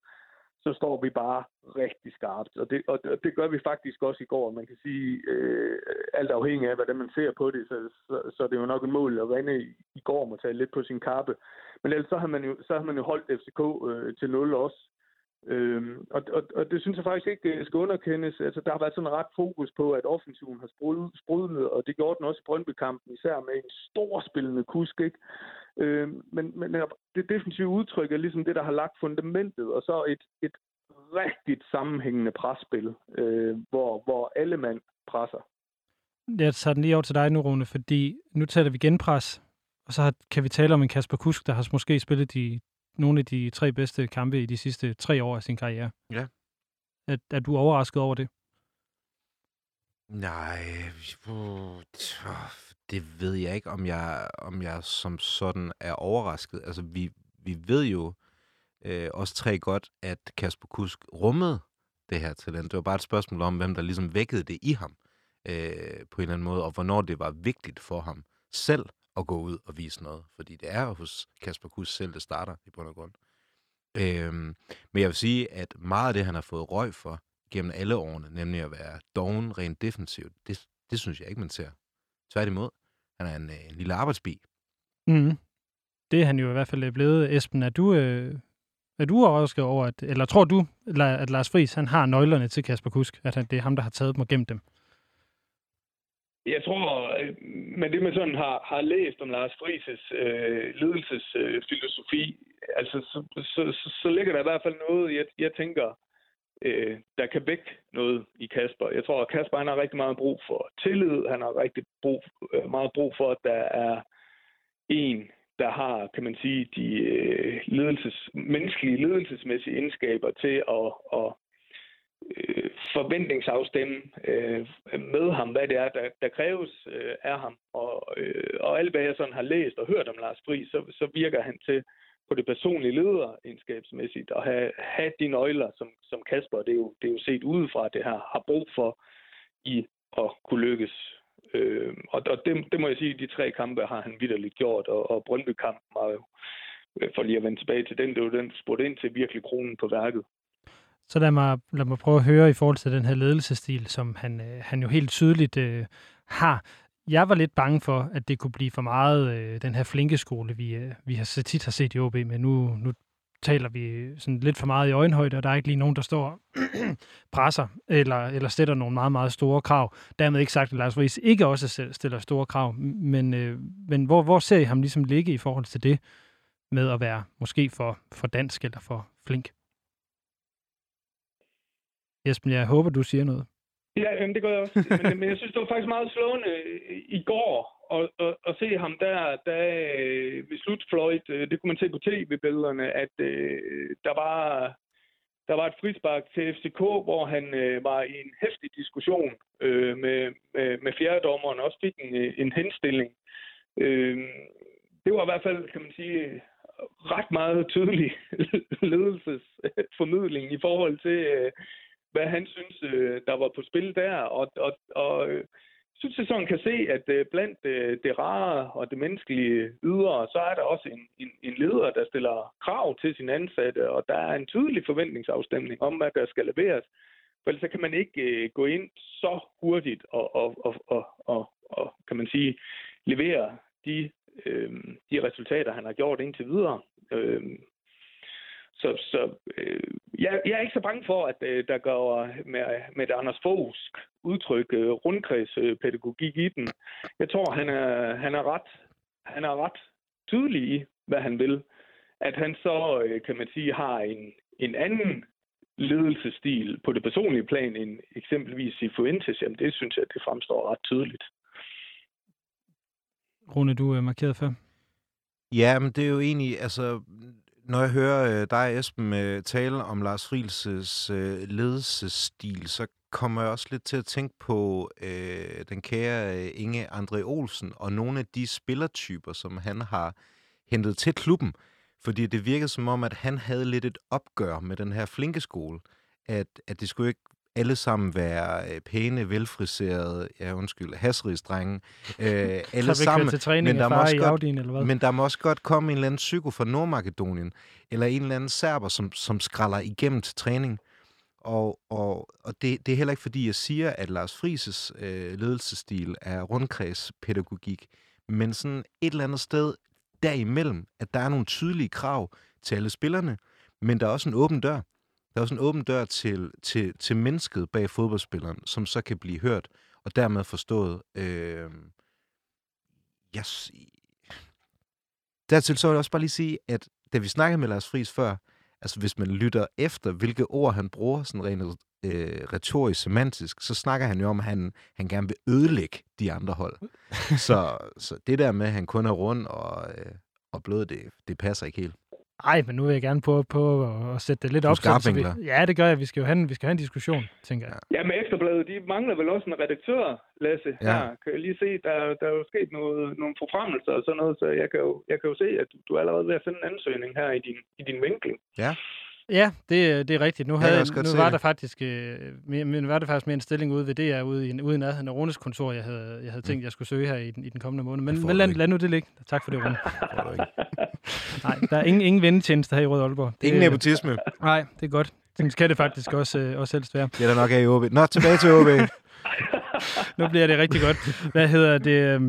så står vi bare rigtig skarpt. Og det, og det gør vi faktisk også i går. Man kan sige, øh, alt afhængig af, hvordan man ser på det, så, så, så er det jo nok en mål at vinde i, i går må tage lidt på sin kappe. Men ellers så har man jo, så har man jo holdt FCK øh, til 0 også. Øhm, og, og, og det synes jeg faktisk ikke øh, skal underkendes. Altså, der har været sådan ret fokus på, at offensiven har sprudlet, og det gjorde den også i Brøndby-kampen, især med en stor spillende kusk. Ikke? Øhm, men, men det defensive udtryk er ligesom det, der har lagt fundamentet, og så et, et rigtigt sammenhængende presspil, øh, hvor, hvor alle mand presser. Jeg tager den lige over til dig nu, Rune, fordi nu taler vi genpres, og så kan vi tale om en Kasper Kusk, der har måske spillet de nogle af de tre bedste kampe i de sidste tre år af sin karriere. Ja. Er, er du overrasket over det? Nej, det ved jeg ikke, om jeg, om jeg som sådan er overrasket. Altså, vi, vi ved jo øh, også tre godt, at Kasper Kusk rummede det her talent. Det var bare et spørgsmål om, hvem der ligesom vækkede det i ham øh, på en eller anden måde, og hvornår det var vigtigt for ham selv at gå ud og vise noget. Fordi det er hos Kasper Kuss selv, det starter i bund og grund. Øhm, men jeg vil sige, at meget af det, han har fået røg for gennem alle årene, nemlig at være doven rent defensivt, det, det synes jeg ikke, man ser. Tværtimod, han er en, øh, en lille arbejdsbi. Mm. Det er han jo i hvert fald blevet. Esben, er du, øh, er du overrasket over, at, eller tror du, at Lars Friis han har nøglerne til Kasper Kusk, at det er ham, der har taget dem og gemt dem? Jeg tror, øh, men med det man sådan har, har læst om Lars Frises øh, ledelsesfilosofi, øh, altså, så, så, så, så ligger der i hvert fald noget, jeg, jeg tænker, øh, der kan vække noget i Kasper. Jeg tror, at Kasper han har rigtig meget brug for tillid. Han har rigtig brug, øh, meget brug for, at der er en, der har, kan man sige, de øh, ledelses, menneskelige ledelsesmæssige egenskaber til at, at øh, forventningsafstemme øh, med ham, hvad det er, der, der kræves øh, af ham. Og, øh, og alt hvad jeg sådan har læst og hørt om Lars Friis, så, så virker han til på det personlige lederegenskabsmæssigt at have, have de nøgler, som, som Kasper, det er, jo, det er jo set udefra, det her, har brug for i at kunne lykkes. Øh, og og det, det må jeg sige, de tre kampe har han vidderligt gjort, og, og Brøndby-kampen var jo, øh, for lige at vende tilbage til den, det var den, spurgte ind til virkelig kronen på værket. Så lad mig, lad mig prøve at høre i forhold til den her ledelsesstil, som han, øh, han jo helt tydeligt øh, har. Jeg var lidt bange for, at det kunne blive for meget øh, den her flinke skole, vi, øh, vi har så tit har set i OB, men nu, nu taler vi øh, sådan lidt for meget i øjenhøjde, og der er ikke lige nogen, der står presser eller, eller stiller nogle meget, meget store krav. Dermed ikke sagt, at Lars Friis ikke også stiller store krav, men, øh, men hvor, hvor ser I ham ligesom ligge i forhold til det med at være måske for, for dansk eller for flink? Jesper, jeg håber, du siger noget. Ja, jamen, det gør jeg også. Men, men jeg synes, det var faktisk meget slående øh, i går at, at, at se ham der, der øh, ved slutfløjt, øh, det kunne man se på tv-billederne, at der var der var et frispark til FCK, hvor han var i en hæftig diskussion med, med, med fjerdedommeren og også fik en, en henstilling. Det var i hvert fald, kan man sige, ret meget tydelig ledelsesformidling i forhold til, hvad han synes, øh, der var på spil der. Og, og, og øh, synes, jeg sådan kan se, at øh, blandt øh, det rare og det menneskelige ydre, så er der også en, en, en leder, der stiller krav til sin ansatte, og der er en tydelig forventningsafstemning om, hvad der skal leveres. For ellers så kan man ikke øh, gå ind så hurtigt og, og, og, og, og, og kan man sige, levere de, øh, de resultater, han har gjort indtil videre. Øh, så, så øh, jeg, jeg er ikke så bange for, at øh, der går med, med et Anders Foghsk udtryk øh, rundkredspædagogik i den. Jeg tror, han er, han er ret han er ret tydelig i, hvad han vil. At han så, øh, kan man sige, har en, en anden ledelsesstil på det personlige plan end eksempelvis i Fuentes, jamen det synes jeg, det fremstår ret tydeligt. Rune, du er markeret før. Ja, men det er jo egentlig, altså, når jeg hører øh, dig, Esben, øh, tale om Lars Frielses øh, ledelsesstil, så kommer jeg også lidt til at tænke på øh, den kære øh, Inge André Olsen og nogle af de spillertyper, som han har hentet til klubben. Fordi det virkede som om, at han havde lidt et opgør med den her flinke skole. At, at det skulle ikke alle sammen være øh, pæne, velfriserede, ja undskyld, hasrigsdrenge. Øh, alle sammen. Til træning men der, må også godt, Audien, eller hvad? men der må også godt komme en eller anden psyko fra Nordmakedonien, eller en eller anden serber, som, som skralder igennem til træning. Og, og, og det, det er heller ikke fordi, jeg siger, at Lars Frises øh, ledelsesstil er rundkredspædagogik, men sådan et eller andet sted derimellem, at der er nogle tydelige krav til alle spillerne, men der er også en åben dør. Der er også en åben dør til, til, til mennesket bag fodboldspilleren, som så kan blive hørt, og dermed forstået. Øh, yes. Dertil så vil jeg også bare lige sige, at da vi snakkede med Lars Friis før, altså hvis man lytter efter, hvilke ord han bruger, sådan rent øh, retorisk, semantisk, så snakker han jo om, at han, han gerne vil ødelægge de andre hold. så, så det der med, at han kun er rund og, øh, og blød, det, det passer ikke helt. Ej, men nu vil jeg gerne på, på at sætte det lidt op. Så, så vi, ja, det gør jeg. Vi skal jo have, vi skal have en diskussion, tænker jeg. Ja, med Ekstrabladet, de mangler vel også en redaktør, Lasse. Ja. Her. Kan jeg lige se, der, der er jo sket noget, nogle forfremmelser og sådan noget, så jeg kan jo, jeg kan jo se, at du er allerede ved at finde en ansøgning her i din, i din vinkling. Ja. Ja, det, det er rigtigt. Nu, havde, nu var der faktisk øh, men var der faktisk mere en stilling ude ved DR ude i, ude i nærheden af Runes kontor, jeg havde, jeg havde tænkt, jeg skulle søge her i den, i den kommende måned. Men, men lad, lad, nu det ligge. Tak for det, Rune. Nej, der er ingen, ingen vendetjeneste her i Rød Aalborg. Det, ingen nepotisme. Nej, det er godt. Det skal det faktisk også, øh, også helst være. Det er der nok af i OB. Nå, tilbage til OB. nu bliver det rigtig godt. Hvad hedder det? Øh,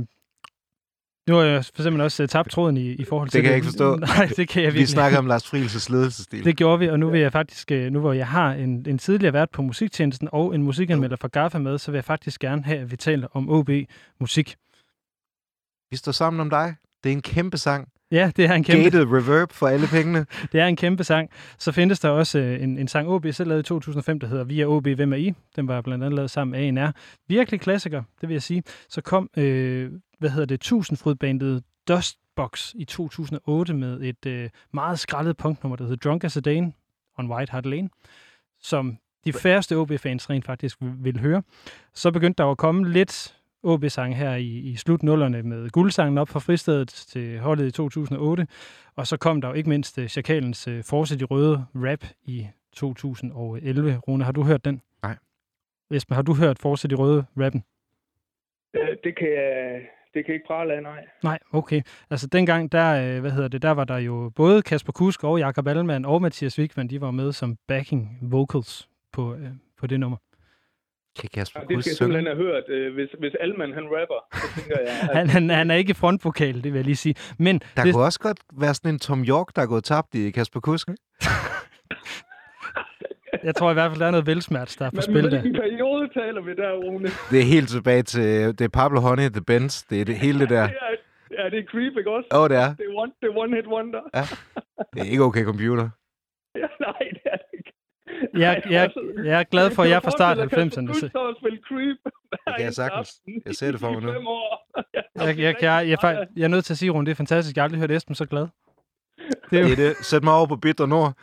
Nu har jeg for eksempel også uh, tabt tråden i, i forhold Det til kan jeg ikke forstå. Nej, det kan jeg Vi virkelig snakker om Lars Friels' ledelsesstil. Det gjorde vi, og nu vil jeg faktisk, øh, nu hvor jeg har en, en tidligere vært på musiktjenesten og en musikanmelder fra Gaffa med, så vil jeg faktisk gerne have, at vi taler om OB musik. Vi står sammen om dig. Det er en kæmpe sang. Ja, det er en kæmpe, Gated reverb for alle pengene. det er en kæmpe sang. Så findes der også øh, en, en sang, OB selv lavede i 2005, der hedder Vi er OB, hvem er I? Den var blandt andet lavet sammen med ANR. Virkelig klassiker, det vil jeg sige. Så kom, øh, hvad hedder det, tusindfrydbandet Dustbox i 2008 med et øh, meget skrællet punknummer, der hedder Drunk as a Dane on White Hart Lane, som de færreste OB-fans rent faktisk vil høre. Så begyndte der at komme lidt OB-sang her i, i slutnullerne med guldsangen op fra fristedet til holdet i 2008. Og så kom der jo ikke mindst Chakalens uh, Forsæt i Røde rap i 2011. Rune, har du hørt den? Nej. Esben, har du hørt Forsæt i Røde rappen? Øh, det kan jeg, det kan ikke prale af, nej. Nej, okay. Altså dengang, der, øh, hvad hedder det, der var der jo både Kasper Kusk og Jakob Allemann og Mathias Wigman, de var med som backing vocals på, øh, på det nummer. Kan Kasper Ja, det skal jeg simpelthen have hørt. Øh, Hvis, hvis Alman han rapper, så tænker jeg... At, Han, han, han er ikke frontvokal, det vil jeg lige sige. Men Der det, kunne også godt være sådan en Tom York, der er gået tabt i Kasper Kusk. jeg tror i hvert fald, der er noget velsmerts, der er på men spil der. hvilken periode taler vi der, Rune? Det er helt tilbage til... Det er Pablo Honey, The Benz. Det er det, hele det der. Det er, ja, det er creep, ikke også? Åh, oh, det er. Det er one, det er one hit wonder. Ja. Det er ikke okay computer. Ja, nej, det er det ikke. Jeg, jeg, altså, jeg er glad for, at jeg er fra start af forestille dig, 90'erne. Kasper så- spiller creep. Det kan jeg sagtens. Jeg ser det for mig nu. Jeg, jeg, jeg, jeg, jeg, jeg, jeg er nødt til at sige, Rune, det er fantastisk. Jeg har aldrig hørt Esben så glad. Det, er jo, Det er det. Sæt mig over på Bitter Nord.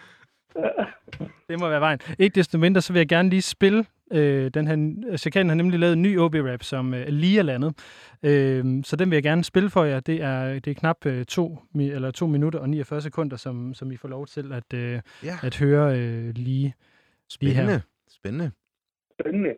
det må være vejen. Ikke desto mindre, så vil jeg gerne lige spille øh, den her... Chakanen har nemlig lavet en ny OB-rap, som øh, lige er landet. Øh, så den vil jeg gerne spille for jer. Det er, det er knap øh, to, mi- eller to minutter og 49 sekunder, som, som I får lov til at, øh, Ja. at høre øh, lige. Lige her. Spændende. Spændende.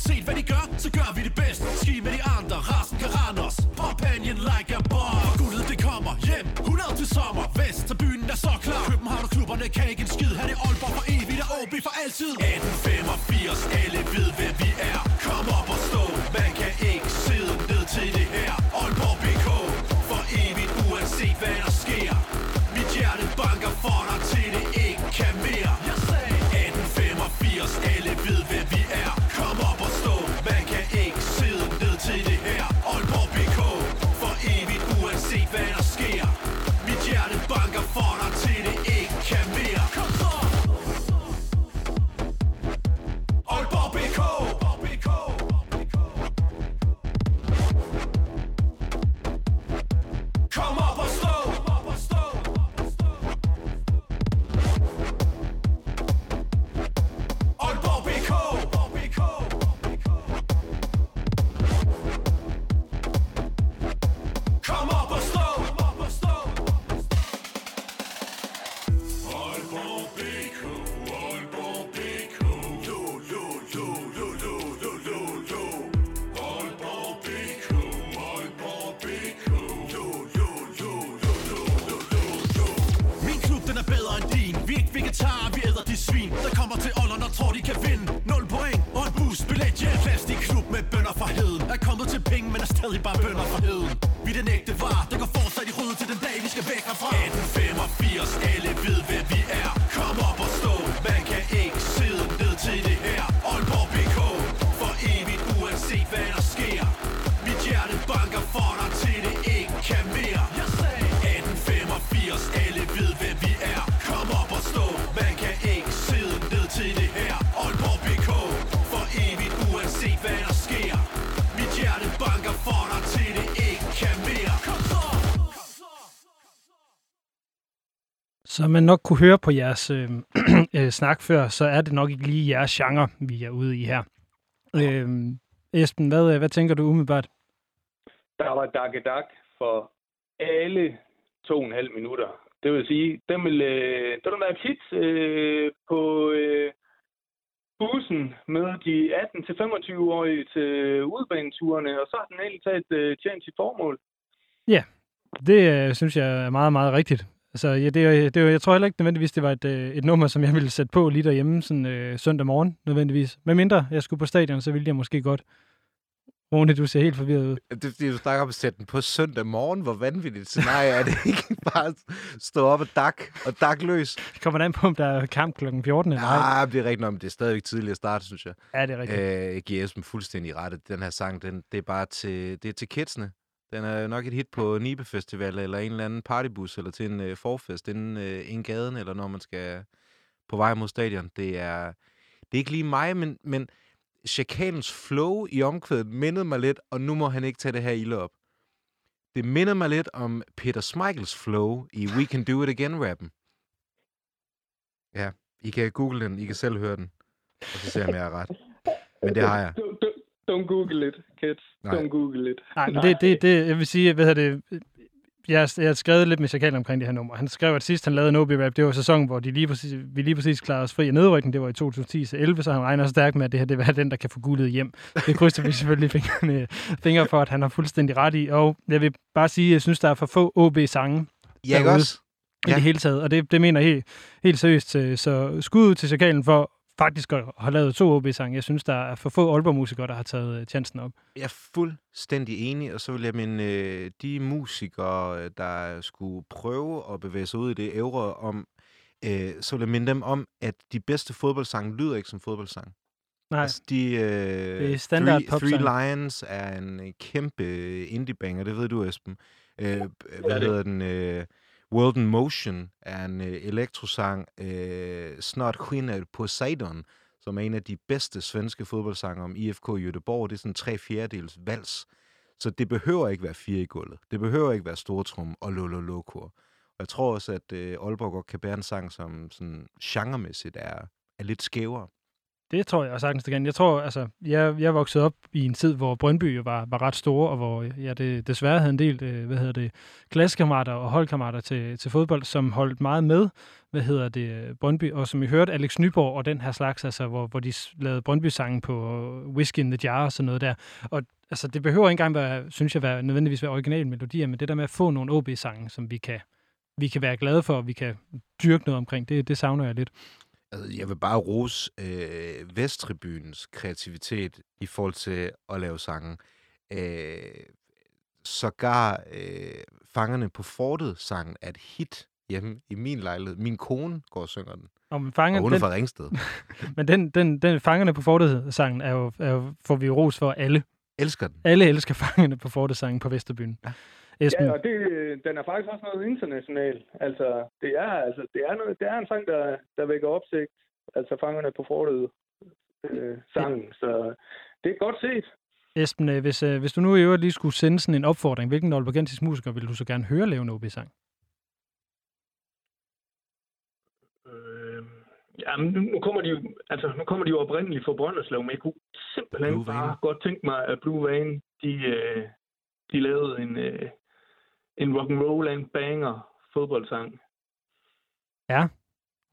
Uanset hvad de gør, så gør vi det bedst. Ski med de andre, resten kan rende os. Pop-Panion like a bomb. Og guldet det kommer hjem. 100 til sommer. Vest, så byen er så klar. København og klubberne kan ikke en skid. Her er Aalborg for evigt og OB for altid. 1885, alle ved Som man nok kunne høre på jeres øh, øh, snak før, så er det nok ikke lige jeres genre, vi er ude i her. Øh, Esben, hvad, hvad tænker du umiddelbart? Der var Dakke Dak for alle to og en halv minutter. Det vil sige, den vil, øh, den vil være et hit øh, på øh, bussen med de 18-25-årige til udbaneturene, og så har den egentlig taget øh, tjent sit formål. Ja, det øh, synes jeg er meget, meget rigtigt. Altså, ja, det, er- det, er- jeg tror heller ikke nødvendigvis, det var et, øh, et nummer, som jeg ville sætte på lige derhjemme sådan, øh, søndag morgen, nødvendigvis. Men mindre jeg skulle på stadion, så ville jeg måske godt. Rune, du ser helt forvirret ud. Det, det, du snakker om at sætte den på søndag morgen. Hvor vanvittigt scenarie er det ikke bare at stå op og dak og dak løs? Det kommer an på, om der er kamp kl. 14 eller ej. Ja, det er rigtigt nok, men det er stadigvæk tidligt at starte, synes jeg. Ja, det er rigtigt. Øh, jeg giver Esben fuldstændig ret. Den her sang, den, det er bare til, det er til kidsene. Den er nok et hit på Nibe Festival, eller en eller anden partybus, eller til en øh, forfest inden øh, en gaden, eller når man skal på vej mod stadion. Det er, det er ikke lige mig, men, men Chakalens flow i omkvædet mindede mig lidt, og nu må han ikke tage det her ilde op. Det minder mig lidt om Peter Smeichels flow i We Can Do It Again-rappen. Ja, I kan google den, I kan selv høre den, og så se, om jeg er ret. Men det har jeg. Du, don't google it, kids. Nej. Don't google it. Nej, men det, det, det, jeg vil sige, hvad hedder det, jeg, har- jeg har skrevet lidt med Chakal omkring det her nummer. Han skrev, at sidst han lavede en OB-rap, det var sæsonen, hvor de lige præcis, vi lige præcis klarede os fri af nedrykning. Det var i 2010-11, så han regner stærkt med, at det her det være den, der kan få guldet hjem. Det krydser vi selvfølgelig fingrene, fingre for, at han har fuldstændig ret i. Og jeg vil bare sige, at jeg synes, der er for få OB-sange Ja, også? i Ja. det hele taget. Og det, det mener jeg helt, helt seriøst. Så skud ud til Chakalen for faktisk have lavet to OB-sange. Jeg synes, der er for få Aalborg-musikere, der har taget øh, chancen op. Jeg er fuldstændig enig, og så vil jeg minde øh, de musikere, øh, der skulle prøve at bevæge sig ud i det ævre om, øh, så vil jeg minde dem om, at de bedste fodboldsange lyder ikke som fodboldsang. Nej, Altså, de, øh, Det er standard Three. Three Lions er en kæmpe indie-banger, det ved du, Esben. Øh, hvad det. hedder den? Øh, World in Motion er en øh, elektrosang. Øh, Snart skinner Poseidon, som er en af de bedste svenske fodboldsanger om IFK Göteborg. Det er sådan en tre fjerdedels vals. Så det behøver ikke være fire i gulvet. Det behøver ikke være stortrum og lololokor. Og jeg tror også, at øh, Aalborg godt kan bære en sang, som sådan genremæssigt er, er lidt skævere. Det tror jeg sagtens, det kan. Jeg tror, altså, jeg, jeg voksede op i en tid, hvor Brøndby jo var, var ret store, og hvor jeg det, desværre havde en del, øh, hvad hedder det, klassekammerater og holdkammerater til, til fodbold, som holdt meget med, hvad hedder det, Brøndby, og som I hørte Alex Nyborg og den her slags, altså, hvor, hvor de lavede Brøndby-sangen på øh, Whiskey in the Jar og sådan noget der. Og altså, det behøver ikke engang være, synes jeg, være, nødvendigvis være originale melodier, men det der med at få nogle OB-sange, som vi kan, vi kan være glade for, og vi kan dyrke noget omkring, det, det savner jeg lidt. Altså, jeg vil bare rose øh, Vesttribunens kreativitet i forhold til at lave sange. Øh, sågar øh, Fangerne på Fortet sangen er et hit hjemme i min lejlighed. Min kone går og synger den. Og man fanger Og hun er den, fra Ringsted. Men den, den, den Fangerne på Fortet-sangen er jo, er jo, får vi jo ros for alle. Elsker den. Alle elsker Fangerne på Fortet-sangen på Vesterbyen. Ja. Esben, Ja, og det, den er faktisk også noget internationalt. Altså, det er, altså, det er, noget, det er en sang, der, der vækker opsigt. Altså, fangerne på fortet øh, sangen. Så det er godt set. Esben øh, hvis, øh, hvis du nu i øvrigt lige skulle sende sådan en opfordring, hvilken Aalborgensisk musiker vil du så gerne høre lave en OB-sang? Øh, ja, nu, nu, kommer de jo, altså, nu kommer de jo oprindeligt fra Brønderslev, men jeg kunne simpelthen Blue bare Vane. godt tænke mig, at Blue Vane, de, øh, de lavede en, øh, en rock and roll and banger fodboldsang. Ja.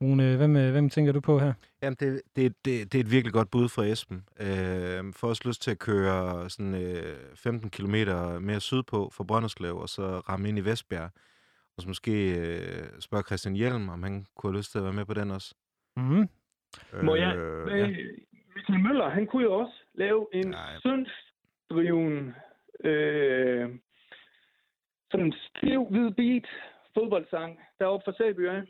Rune, hvem, øh, hvem tænker du på her? Jamen, det, det, det, det er et virkelig godt bud fra Esben. Øh, får også lyst til at køre sådan, øh, 15 km mere sydpå fra Brønderslev, og så ramme ind i Vestbjerg. Og så måske øh, spørge Christian Hjelm, om han kunne have lyst til at være med på den også. Mm. Må jeg? Øh, Øh, ja. Michael Møller, han kunne jo også lave en syndsdriven, øh, sådan en stiv, hvid beat fodboldsang deroppe fra Sæby, ja.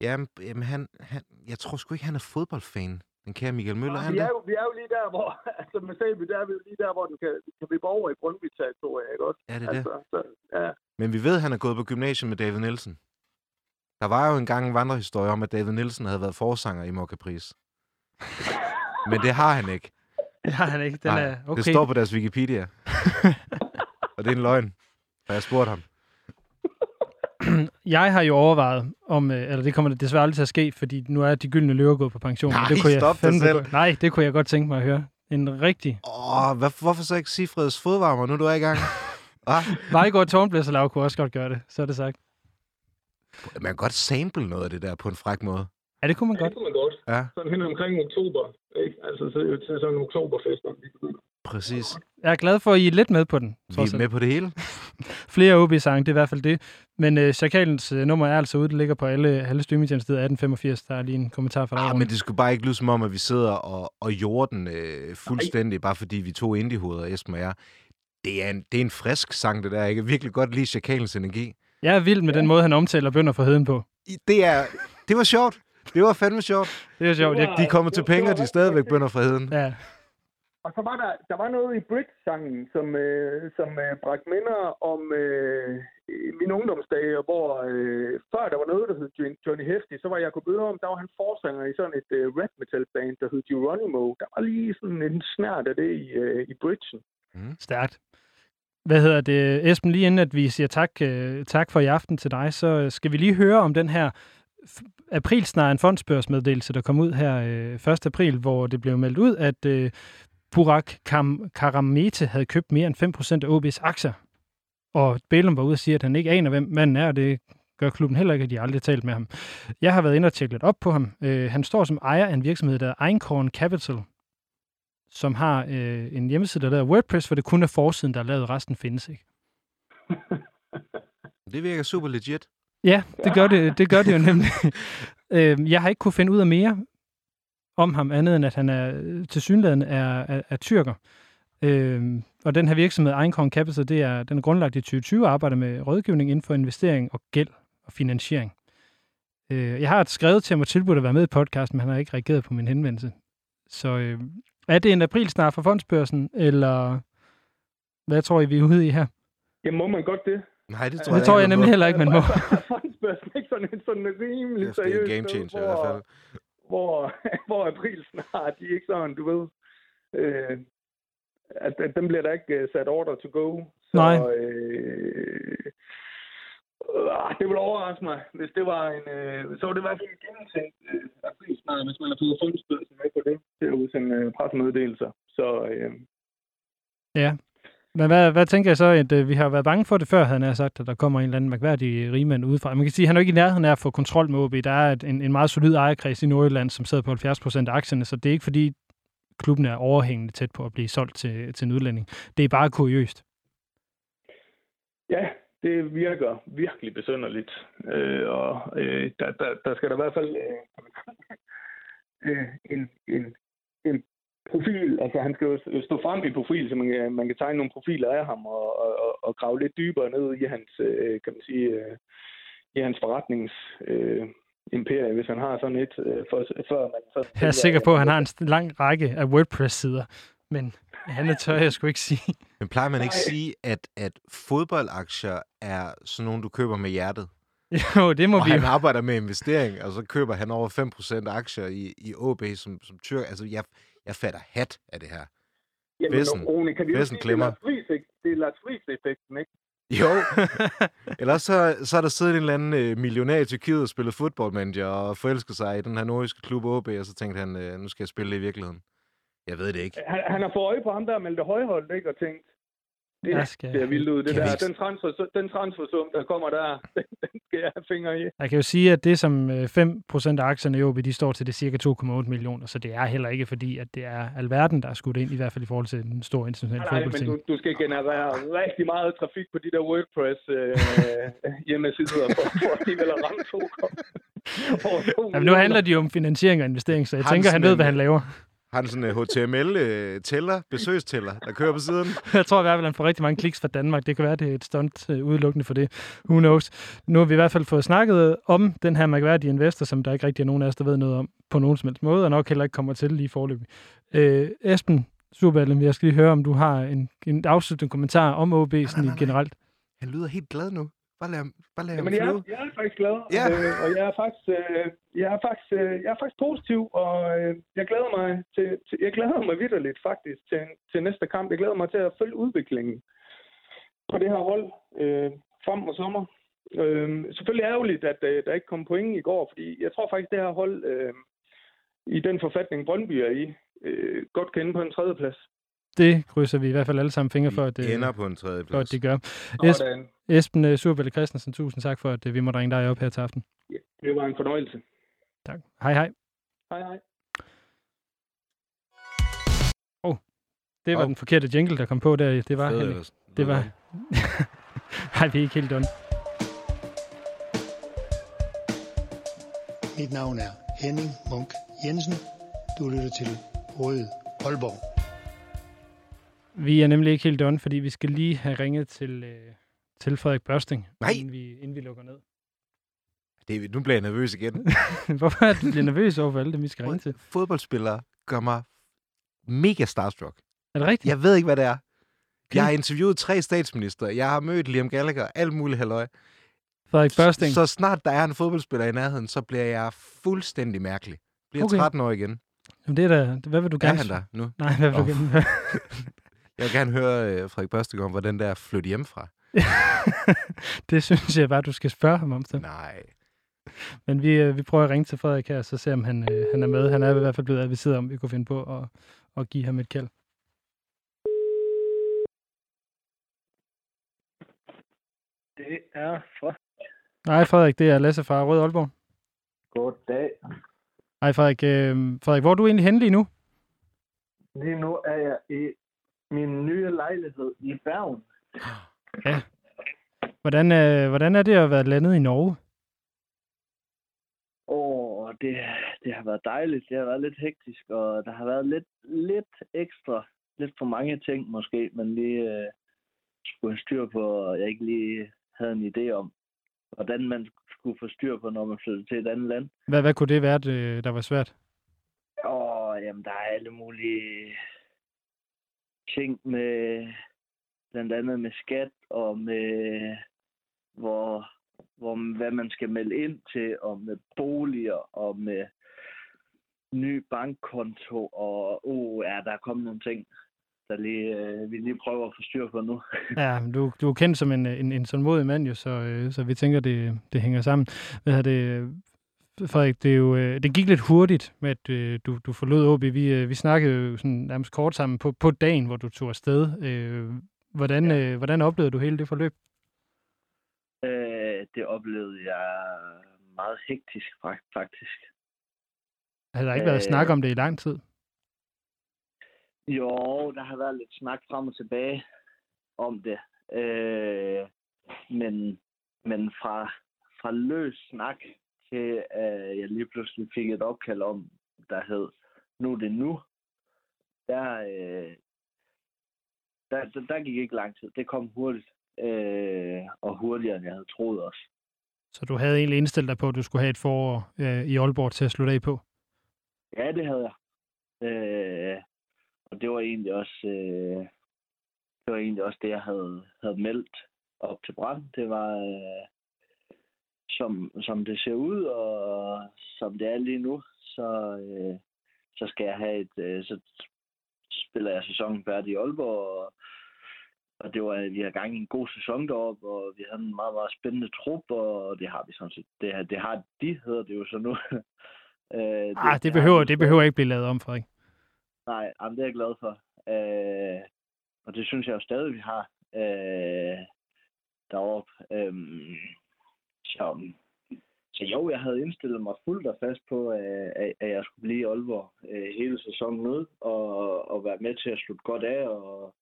Jamen, jamen han, han, jeg tror sgu ikke, han er fodboldfan. Den kære Michael Møller, er han vi, er det? jo, vi er jo lige der, hvor, altså med Sæby, der er vi jo lige der, hvor den kan, kan blive over i Brøndby-territoriet, ikke også? Ja, det er det. Altså, så, ja. Men vi ved, at han er gået på gymnasiet med David Nielsen. Der var jo engang en vandrehistorie om, at David Nielsen havde været forsanger i Mokkapris. Men det har han ikke. Det har han ikke. Den Nej, er okay. Det står på deres Wikipedia. og det er en løgn. Og jeg spurgte ham. jeg har jo overvejet, om, øh, eller det kommer desværre aldrig til at ske, fordi nu er de gyldne løver gået på pension. Nej, det kunne jeg stop dig selv. godt- Nej, det kunne jeg godt tænke mig at høre. En rigtig Åh, hvad, hvorfor så ikke Sifreds fodvarmer, nu du er i gang? Ah, Vejgaard Tårnblæserlav kunne også godt gøre det, så er det sagt. man kan godt sample noget af det der på en fræk måde. Ja, det kunne man Ja, godt. det kunne man godt. Ja, Sådan hen omkring oktober, ikke? Altså, så er det til sådan en oktoberfest, begynder. præcis. Jeg er glad for, at I er lidt med på den. Vi er med på det hele. Flere OB-sange, det er i hvert fald det. Men øh, Chakalens øh, nummer er altså ude, det ligger på alle, alle streamingtjenester 1885. Der er lige en kommentar fra dig. Ah, men det skulle bare ikke lyde som om, at vi sidder og, og jorder den øh, fuldstændig, bare fordi vi to indiehoveder, Esben og jeg. Det er, en, det er en frisk sang, det der. Jeg kan virkelig godt lide Chakalens energi. Jeg er vild med den måde, han omtaler bønder for heden på. Det, er, det var sjovt. Det var fandme sjovt. Det er sjovt. Jeg, De er kommet til penge, og de er stadigvæk bønder fra heden. ja, Og så var der, der var noget i Bridge-sangen, som, øh, som øh, bragte minder om øh, mine ungdomsdage, hvor øh, før der var noget, der hed Jo- Johnny Hefti, så var Jacob Ørum, der var han forsanger i sådan et øh, rap metal band, der hed Geronimo. Der var lige sådan en snært af det i, øh, i Bridgen. stærkt. Hvad hedder det? Esben, lige inden at vi siger tak, øh, tak for i aften til dig, så øh, skal vi lige høre om den her f- aprilsnaren fondsbørsmeddelelse, der kom ud her øh, 1. april, hvor det blev meldt ud, at øh, Burak Kam- Karamete havde købt mere end 5% af OB's aktier. Og Bælum var ude og sige, at han ikke aner, hvem manden er, og det gør klubben heller ikke, at de har aldrig talt med ham. Jeg har været inde og tjekke lidt op på ham. Øh, han står som ejer af en virksomhed, der er Einkorn Capital, som har øh, en hjemmeside, der laver WordPress, hvor det kun er forsiden, der er lavet, resten findes ikke. Det virker super legit. Ja, det gør det, det, gør det jo nemlig. øh, jeg har ikke kunne finde ud af mere om ham, andet end at han er til synligheden er, er, er tyrker. Øh, og den her virksomhed, Einkorn Capital, det er, den er grundlagt i 2020 og arbejder med rådgivning inden for investering og gæld og finansiering. Øh, jeg har skrevet til ham og tilbudt at være med i podcasten, men han har ikke reageret på min henvendelse. Så øh, er det en aprilsnar for fondsbørsen, eller hvad tror I, vi er ude i her? Ja, må man godt det? Nej, det tror Det jeg, tror jeg ikke, nemlig heller ikke, man må. Er ikke sådan en sådan rimelig Det er seriøs en game changer i hvert fald. hvor, hvor april snart, de er ikke sådan, du ved, øh, at, at dem bliver der ikke øh, sat order to go. Så, Nej. Øh, øh, det ville overraske mig, hvis det var en, øh, så var det i hvert fald en gennemtænkt øh, april snart, hvis man har fået fondsbørsen med på det, til at udsende øh, pressemeddelelser. Så øh, Ja. Men hvad, hvad tænker jeg så, at øh, vi har været bange for det før, havde han sagt, at der kommer en eller anden mærkværdig rigmand udefra. Man kan sige, at han er jo ikke i nærheden af at få kontrol med OB. Der er et, en, en meget solid ejerkreds i Nordjylland, som sidder på 70 procent af aktierne, så det er ikke fordi, klubben er overhængende tæt på at blive solgt til, til en udlænding. Det er bare kuriøst. Ja, det virker virkelig besynderligt. Øh, og øh, der, der, der skal der i hvert fald øh, øh en, en profil, altså han skal jo stå frem i profil, så man kan, man kan tegne nogle profiler af ham og, og, og, grave lidt dybere ned i hans, øh, kan man sige, øh, i hans forretnings øh, imperie, hvis han har sådan et, øh, for, før man så... Jeg er sikker på, at han har en lang række af WordPress-sider, men han tør jeg sgu ikke sige. Men plejer man ikke Nej. sige, at, at fodboldaktier er sådan nogle, du køber med hjertet? Jo, det må Og vi jo. han arbejder med investering, og så køber han over 5% aktier i, i OB som, som tyrk. Altså, jeg, jeg fatter hat af det her. Jamen, Vessen. Rune, kan vi Vessen sige, det er klemmer. Lars Friis, det er Lars Friis-effekten, ikke? Jo. Ellers så, så er der siddet en eller anden øh, millionær i Tyrkiet og spillet fodboldmanager og forelsket sig i den her nordiske klub OB, og så tænkte han, øh, nu skal jeg spille det i virkeligheden. Jeg ved det ikke. Han, han har fået øje på ham der og meldt højholdt, ikke? Og tænkt, det Jeg skal- ser vildt ud, det vi der. ikke- Den, transfer, den transfersum, der kommer der, den, skal jeg have fingre i. Jeg kan jo sige, at det som øh, 5% af aktierne i OB, de står til det cirka 2,8 millioner, så det er heller ikke fordi, at det er alverden, der er skudt ind, i hvert fald i forhold til den store internationale Nej, men fodboldting. du, du skal generere rigtig meget trafik på de der WordPress øh, hjemmesider for, for at ramme to over to Jamen, nu handler det jo om finansiering og investering, så jeg Har han tænker, han ved, hvad han laver. Har han sådan en HTML-tæller, besøgstæller, der kører på siden? Jeg tror i hvert fald, han får rigtig mange kliks fra Danmark. Det kan være, det er et stunt øh, udelukkende for det. Who knows? Nu har vi i hvert fald fået snakket om den her mærkværdige investor, som der ikke rigtig er nogen af os, der ved noget om på nogen som helst måde, og nok heller ikke kommer til lige forløbig. Øh, Esben Superballen, jeg skal lige høre, om du har en, en afsluttende kommentar om OB sådan nej, i generelt. Han lyder helt glad nu. Bare lad bare lad Jamen, jeg, er- jeg er faktisk glad, Ja. øh, og jeg er faktisk, øh, jeg er faktisk, øh, jeg er faktisk positiv, og øh, jeg glæder mig til, til jeg glæder mig vidderligt faktisk til, til næste kamp. Jeg glæder mig til at følge udviklingen på det her hold øh, frem mod sommer. Øh, selvfølgelig ærgerligt, at øh, der ikke kom point i går, fordi jeg tror faktisk, det her hold øh, i den forfatning, Brøndby er i, øh, godt kan ende på en tredjeplads. Det krydser vi i hvert fald alle sammen fingre for, at, det, ender på en tredje for, at plads. de gør. Sådan. Esben øh, Surbælle Christensen, tusind tak for, at øh, vi må ringe dig op her til aften. Det var en fornøjelse. Tak. Hej hej. Hej hej. Det var Hov. den forkerte jingle, der kom på der. Det var, ellers. det var... Hej, vi er ikke helt done. Mit navn er Henning Munk Jensen. Du lytter til Røde Aalborg. Vi er nemlig ikke helt done, fordi vi skal lige have ringet til, øh, til Frederik Børsting, Nej. Inden, vi, inden vi lukker ned. Det, er- nu bliver jeg nervøs igen. Hvorfor er du bliver nervøs over for alle dem, vi skal ringe til? Fodboldspillere gør mig mega starstruck. Er det rigtigt? Jeg ved ikke, hvad det er. Jeg har interviewet tre statsminister. Jeg har mødt Liam Gallagher, alt muligt halløj. Frederik Børsting. Så snart der er en fodboldspiller i nærheden, så bliver jeg fuldstændig mærkelig. Bliver Okay. okay. 13 år igen. Jamen, det er da, hvad vil du Er gerne... han der nu? Nej, hvad vil du Åh. gerne? Jeg vil gerne høre uh, Frederik Børsting om, hvordan der er flytte hjemmefra. det synes jeg bare, du skal spørge ham om. Så. Nej. Men vi, øh, vi prøver at ringe til Frederik her, så se om han, øh, han er med. Han er i hvert fald blevet adviseret om, vi kunne finde på at, at give ham et kald. Det er fra. Nej, Frederik, det er Lasse fra Rød Aalborg. Goddag. Hej Frederik. Øh, Frederik, hvor er du egentlig henne lige nu? Lige nu er jeg i min nye lejlighed i Bergen. Ja. Hvordan, øh, hvordan er det at være landet i Norge? Og det, det har været dejligt. Det har været lidt hektisk, og der har været lidt, lidt ekstra, lidt for mange ting måske, men lige øh, skulle have styr på, og jeg ikke lige havde en idé om, hvordan man skulle få styr på, når man flyttede til et andet land. Hvad, hvad kunne det være, det, der var svært? Og jamen, der er alle mulige ting med, blandt andet med skat og med, hvor, hvor, hvad man skal melde ind til, og med boliger og med ny bankkonto, og oh, ja, der er kommet nogle ting, der lige, øh, vi lige prøver at få styr på nu. Ja, du, du er kendt som en, en, en sådan modig mand, jo, så, øh, så vi tænker, det, det hænger sammen. Hvad er det, Frederik, det, er jo, øh, det gik lidt hurtigt med, at øh, du, du forlod OB. Vi, øh, vi snakkede jo sådan nærmest kort sammen på, på dagen, hvor du tog afsted. Øh, hvordan, øh, hvordan oplevede du hele det forløb? Øh, det oplevede jeg meget hektisk, fak- faktisk. Har der ikke været Øh. snak om det i lang tid? Jo, der har været lidt snak frem og tilbage om det. Øh, men, men fra, fra løs snak til, at jeg lige pludselig fik et opkald om, der hed, nu er det nu, der, øh, der, der, der gik ikke lang tid. Det kom hurtigt, øh, og hurtigere, end jeg havde troet også. Så du havde egentlig indstillet dig på, at du skulle have et forår øh, i Aalborg til at slutte af på? Ja, det havde jeg. Øh, og det var egentlig også øh, det var egentlig også det, jeg havde, havde meldt op til brand. Det var, øh, som, som det ser ud, og som det er lige nu, så, øh, så skal jeg have et, øh, så spiller jeg sæsonen færdig i Aalborg, og, og det var, vi har gang i en god sæson deroppe, og vi havde en meget, meget spændende trup, og det har vi sådan set. Det, har- det har de, hedder det jo så nu. øh, Ah, det, har behøver, vi det så- behøver ikke blive lavet om, Frederik. Nej, jamen, det er jeg glad for. Øh, og det synes jeg jo stadig, vi har øh, deroppe. Øhm, så, så jo, jeg havde indstillet mig fuldt og fast på, at, at jeg skulle blive i Aalborg øh, hele sæsonen ud, og, og være med til at slutte godt af. Og,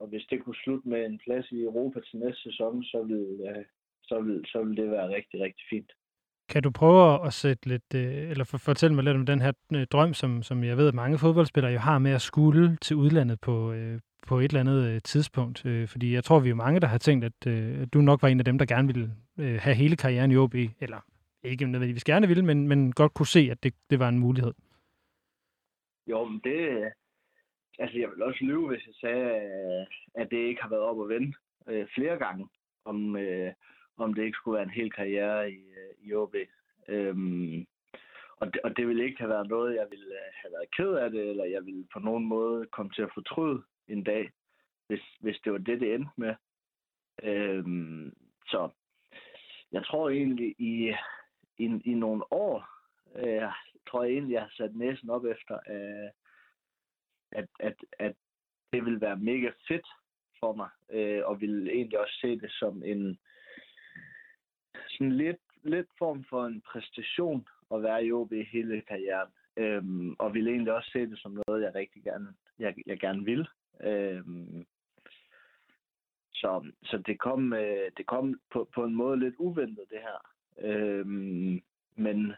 og hvis det kunne slutte med en plads i Europa til næste sæson, så ville, øh, så ville, så ville det være rigtig, rigtig fint. Kan du prøve at sætte lidt, øh, eller fortælle mig lidt om den her drøm, som, som jeg ved, at mange fodboldspillere jo har med at skulle til udlandet på, på et eller andet øh, tidspunkt? Øh, fordi jeg tror, vi er mange, der har tænkt, at øh, at du nok var en af dem, der gerne ville øh, have hele karrieren i OB, eller ikke nødvendigvis gerne ville, men, men godt kunne se, at det, det var en mulighed. Jo, men det... Altså, jeg vil også lyve, hvis jeg sagde, at det ikke har været op at vende øh, flere gange, om, øh, om det ikke skulle være en hel karriere i, øh, i OB. Øhm, og, det, og det ville ikke have været noget, jeg ville øh, have været ked af det, eller jeg ville på nogen måde komme til at fortryde en dag, hvis, hvis det var det, det endte med. Øhm, så jeg tror egentlig i, i, i nogle år, øh, tror jeg egentlig, jeg har sat næsen op efter, øh, at, at, at det vil være mega fedt for mig, øh, og vil egentlig også se det som en sådan lidt, lidt form for en præstation at være i OB hele karrieren. Øhm, og vil egentlig også se det som noget, jeg rigtig gerne, jeg, jeg gerne vil. Øhm, så, så det kom, øh, det kom på, på en måde lidt uventet, det her. Øhm, men,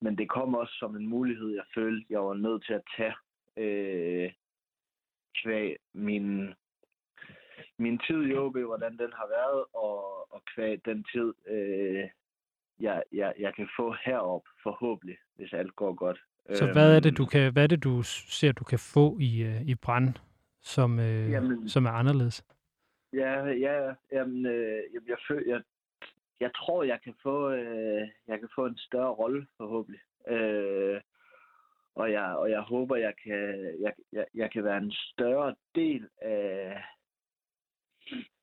men det kom også som en mulighed, jeg følte, jeg var nødt til at tage øh, kvæg min, min tid i OB, hvordan den har været, og, og kvæg den tid, øh, jeg, jeg, jeg kan få herop forhåbentlig, hvis alt går godt. Så hvad er det, du kan, hvad er det, du ser, du kan få i, øh, i brand, som, øh, Jamen- som er anderledes? Ja, ja, jamen, øh, jeg, føl, jeg, jeg tror, jeg kan få, øh, jeg kan få en større rolle, forhåbentlig. Øh, og, jeg, og jeg håber, jeg kan, jeg, jeg, jeg kan være en større del af,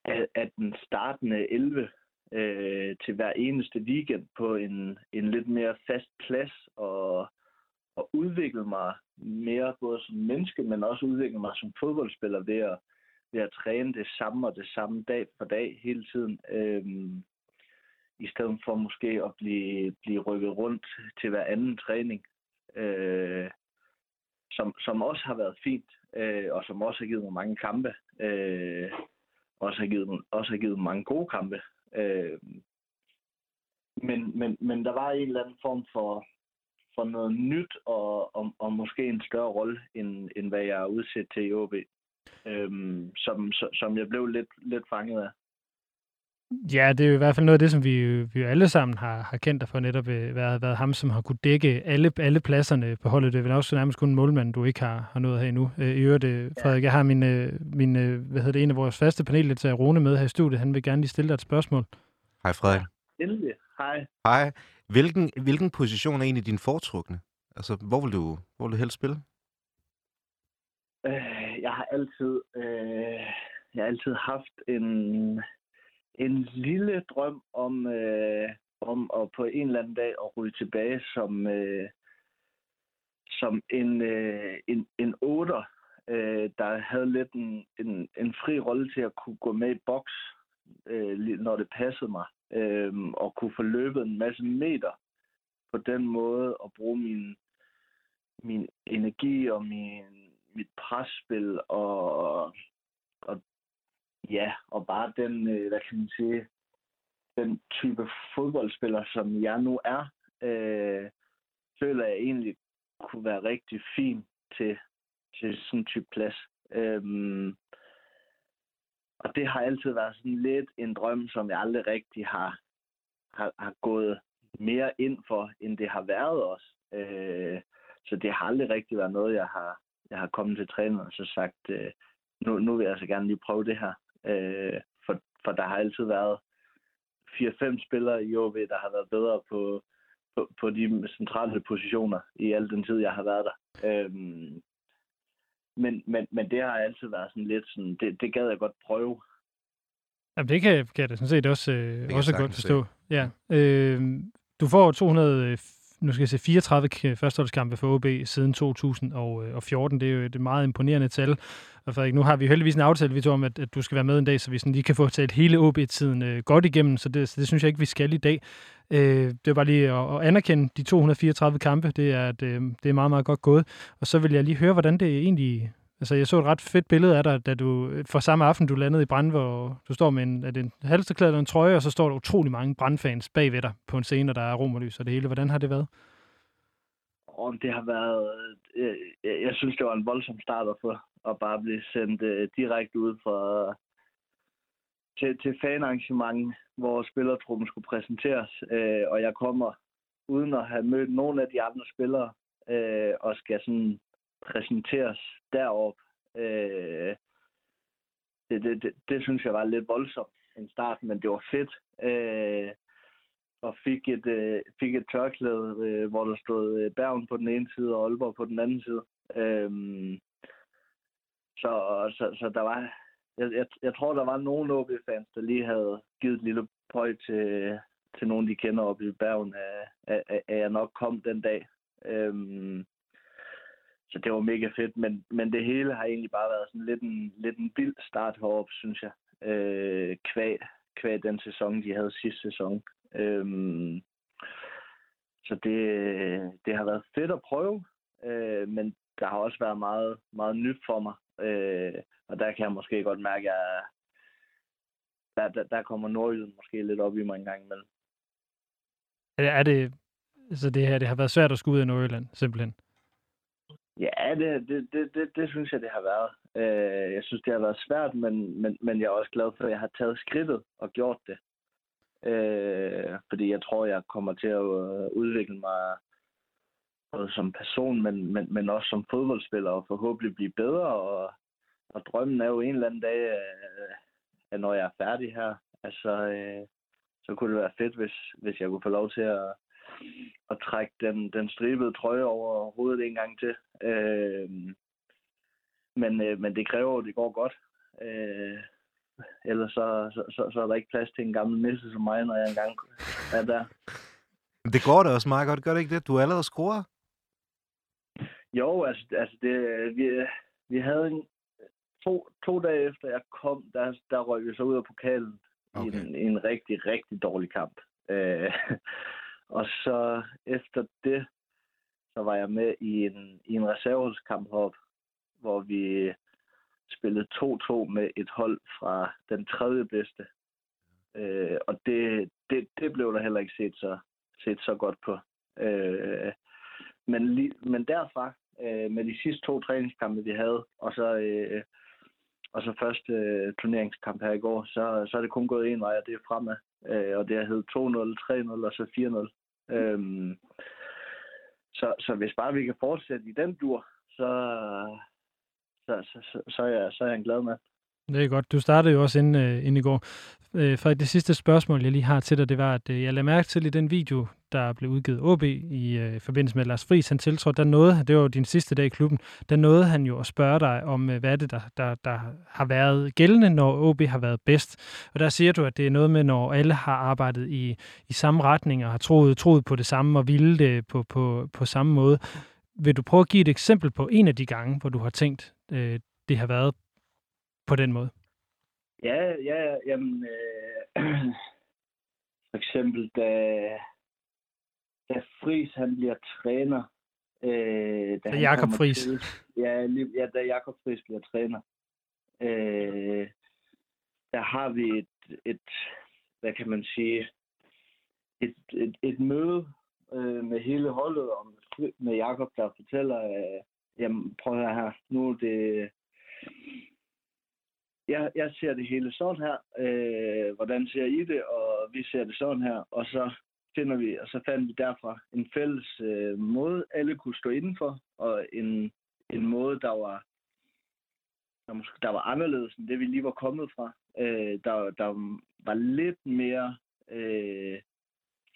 af, af den startende 11 øh, til hver eneste weekend på en, en lidt mere fast plads og, og udvikle mig mere både som menneske, men også udvikle mig som fodboldspiller ved at, ved at træne det samme og det samme dag for dag hele tiden. Øhm, I stedet for måske at blive, blive rykket rundt til hver anden træning. Øh, som, som også har været fint, øh, og som også har givet mig mange kampe. Øh, også, har givet, også har givet mange gode kampe. Øh, men, men, men der var en eller anden form for, for noget nyt, og, og, og måske en større rolle, end, end hvad jeg er udsat til i OB. Øhm, som, som- jeg blev lidt, lidt fanget af. Ja, det er jo i hvert fald noget af det, som vi, vi alle sammen har, har kendt dig for netop øh, været, været ham, som har kunne dække alle, alle pladserne på holdet. Det er vel også nærmest kun en målmand, du ikke har, har nået have endnu. Øh, I øvrigt, øh, Frederik, jeg har min, øh, min hvad hedder det, en af vores faste paneldeltagere, Rune, med her i studiet. Han vil gerne lige stille dig et spørgsmål. Hej Frederik. Endelig. Hej. Hej. Hvilken, hvilken position er egentlig din foretrukne? Altså, hvor vil du, hvor vil du helst spille? Øh, jeg har altid, øh, jeg har altid haft en, en lille drøm om, øh, om at på en eller anden dag at ryge tilbage som, øh, som en, øh, en, en otter, øh, der havde lidt en, en, en fri rolle til at kunne gå med i boks, øh, når det passede mig, øh, og kunne få løbet en masse meter på den måde og bruge min, min energi og min, mit presspil og, og ja, og bare den, øh, hvad kan man sige, den type fodboldspiller, som jeg nu er, øh, føler jeg egentlig kunne være rigtig fin til, til sådan en type plads. Øhm, og det har altid været sådan lidt en drøm, som jeg aldrig rigtig har, har, har gået mere ind for, end det har været også. Øh, så det har aldrig rigtig været noget, jeg har, jeg har kommet til træneren og så sagt, øh, nu, nu vil jeg altså gerne lige prøve det her. Øh, for, for der har altid været 4-5 spillere i OB, der har været bedre på, på, på de centrale positioner i al den tid, jeg har været der. Øhm, men, men, men det har altid været sådan lidt sådan, det, det gad jeg godt prøve. Jamen, det kan, kan jeg da sådan set også, øh, også godt forstå. Ja. Øh, du får 200, øh, nu skal jeg se, 34 k- førsteholdskampe for OB siden 2014. Det er jo et meget imponerende tal. Og Frederik, nu har vi heldigvis en aftale, vi to om, at, at du skal være med en dag, så vi sådan lige kan få talt hele OB-tiden øh, godt igennem, så det, så det synes jeg ikke, vi skal i dag. Øh, det var bare lige at, at anerkende de 234 kampe. Det er, at, øh, det er meget, meget godt gået. Og så vil jeg lige høre, hvordan det egentlig Altså, jeg så et ret fedt billede af dig, da du øh, for samme aften, du landede i Brand, hvor du står med en, er det en halsterklæde eller en trøje, og så står der utrolig mange brandfans bagved dig på en scene, og der er romerlys og det hele. Hvordan har det været? Og det har været, øh, jeg, jeg synes, det var en voldsom start at få, at bare blive sendt øh, direkte ud fra, til, til fanarrangementen, hvor spillertruppen skulle præsenteres, øh, og jeg kommer uden at have mødt nogen af de andre spillere, øh, og skal sådan præsenteres derop. Øh, det, det, det, det synes jeg var lidt voldsomt en start, men det var fedt. Øh, og fik et, øh, fik et tørklæde, øh, hvor der stod øh, Bergen på den ene side og Aalborg på den anden side. Øh, så, så, så der var, jeg, jeg, jeg tror, der var nogle OB-fans, der lige havde givet et lille pøj til, til nogen, de kender op i Bergen, at, at, at jeg nok kom den dag. Øhm, så det var mega fedt, men, men det hele har egentlig bare været sådan lidt en, lidt en vild start heroppe, synes jeg. Øh, kvæg, kvæg den sæson, de havde sidste sæson. Øhm, så det, det har været fedt at prøve, øh, men der har også været meget, meget nyt for mig. Øh, og der kan jeg måske godt mærke, at der, der, der kommer Nordjylland måske lidt op i mig en gang imellem. Er det, så det her, det har været svært at skulle ud af Nordjylland, simpelthen? Ja, det, det, det, det, det synes jeg, det har været. Øh, jeg synes, det har været svært, men, men, men jeg er også glad for, at jeg har taget skridtet og gjort det. Øh, fordi jeg tror, jeg kommer til at øh, udvikle mig både som person, men, men, men også som fodboldspiller, og forhåbentlig blive bedre. Og, og drømmen er jo en eller anden dag, øh, at når jeg er færdig her, altså, øh, så kunne det være fedt, hvis, hvis jeg kunne få lov til at, at trække den, den stribede trøje over hovedet en gang til. Øh, men, øh, men det kræver, at det går godt. Øh, ellers så, så, så, så er der ikke plads til en gammel nisse som mig, når jeg engang er der. Det går da også meget godt, gør det ikke det? Du er allerede scoret. Jo, altså, altså det, vi, vi havde en, to, to dage efter jeg kom, der, der røg vi så ud af pokalen okay. i, en, i en rigtig, rigtig dårlig kamp. Øh, og så efter det, så var jeg med i en, i en reserveholdskamp heroppe, hvor vi spillede 2-2 med et hold fra den tredje bedste. Øh, og det, det, det blev der heller ikke set så, set så godt på. Øh, men, li, men derfra, øh, med de sidste to træningskampe, vi havde, og så, øh, og så første øh, turneringskamp her i går, så, så er det kun gået en vej, og det er fremad. Øh, og det har heddet 2-0, 3-0 og så 4-0. Øhm, så, så hvis bare vi kan fortsætte i den dur, så, så, så, så, så, er, jeg, så er jeg en glad mand. Det er godt. Du startede jo også inden, øh, inden i går. Øh, for det sidste spørgsmål, jeg lige har til dig, det var, at øh, jeg lagde mærke til i den video, der blev udgivet OB i øh, forbindelse med Lars Friis, han tiltrådte, der nåede, det var jo din sidste dag i klubben, der nåede han jo at spørge dig om, øh, hvad er det, der, der, der har været gældende, når OB har været bedst. Og der siger du, at det er noget med, når alle har arbejdet i, i samme retning og har troet, troet på det samme og ville det på, på, på samme måde. Vil du prøve at give et eksempel på en af de gange, hvor du har tænkt, øh, det har været på den måde? Ja, ja, jamen, øh, for eksempel, da, da Fris han bliver træner. Øh, da Jakob Fris. Til, ja, lige, ja, da Jakob Fris bliver træner. Øh, der har vi et, et, hvad kan man sige, et, et, et møde øh, med hele holdet, og med, med Jakob, der fortæller, øh, jamen prøv at høre her, nu er det jeg, jeg ser det hele sådan her. Øh, hvordan ser I det? Og vi ser det sådan her. Og så finder vi, og så fandt vi derfra en fælles øh, måde, alle kunne stå indenfor, og en, en måde, der var, der, måske, der var anderledes end det, vi lige var kommet fra. Øh, der, der var lidt mere øh,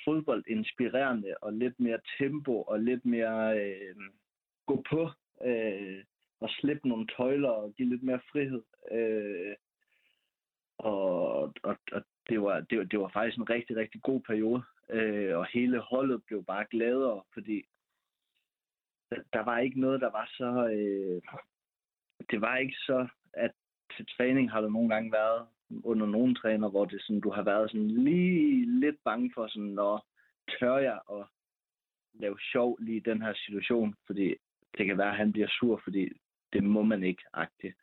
fodboldinspirerende, og lidt mere tempo, og lidt mere øh, gå på. Øh, at slippe nogle tøjler og give lidt mere frihed. Øh, og og, og det, var, det, var, det var faktisk en rigtig, rigtig god periode. Øh, og hele holdet blev bare gladere, fordi der, der var ikke noget, der var så... Øh, det var ikke så, at til træning har der nogle gange været under nogle træner, hvor det sådan, du har været sådan lige lidt bange for sådan, når tør jeg at lave sjov lige i den her situation, fordi det kan være, at han bliver sur, fordi det må man ikke, agtigt.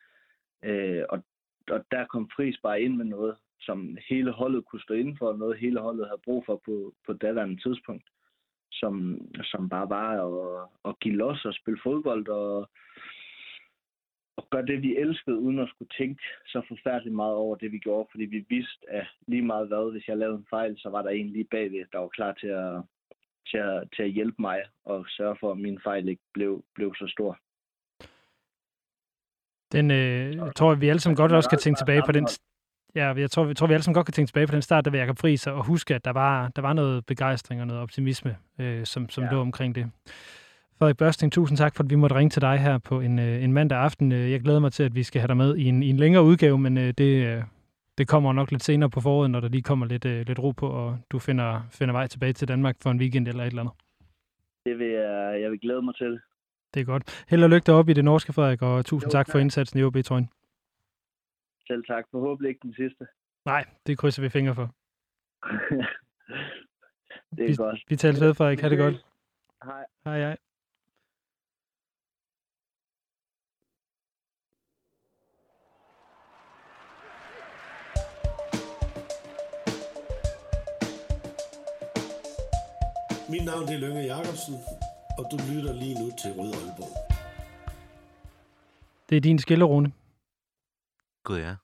Øh, og, og der kom Friis bare ind med noget, som hele holdet kunne stå inden for, noget hele holdet havde brug for på, på daværende tidspunkt, som, som bare var at, at give los og spille fodbold og, og gøre det, vi elskede, uden at skulle tænke så forfærdeligt meget over det, vi gjorde, fordi vi vidste, at lige meget hvad, hvis jeg lavede en fejl, så var der en lige bagved, der var klar til at, til at, til at hjælpe mig og sørge for, at min fejl ikke blev, blev så stor. Den øh, jeg tror vi alle sammen godt også kan tænke tilbage på den... Ja, jeg tror, vi tror, vi alle sammen godt kan tænke tilbage på den start, der var Jacob Friis, og huske, at der var, der var noget begejstring og noget optimisme, øh, som, som ja. lå omkring det. Frederik Børsting, tusind tak for, at vi måtte ringe til dig her på en, øh, en mandag aften. Øh, jeg glæder mig til, at vi skal have dig med i en, i en længere udgave, men øh, det, det kommer nok lidt senere på foråret, når der lige kommer lidt, lidt ro på, og du finder, finder vej tilbage til Danmark for en weekend eller et eller andet. Det vil jeg, jeg vil glæde mig til. Det er godt. Held og lykke deroppe i det norske, Frederik, og tusind Jo, tak for indsatsen i OB-trøjen. Selv tak. Forhåbentlig ikke den sidste. Nej, det krydser vi fingre for. det er vi, godt. Vi tales ved, Frederik. Ha' det godt. Hej. Hej, hej. Mit navn det er Lønge Jacobsen, og du lytter lige nu til Rød Aalborg. Det er din skillerune. Gud ja.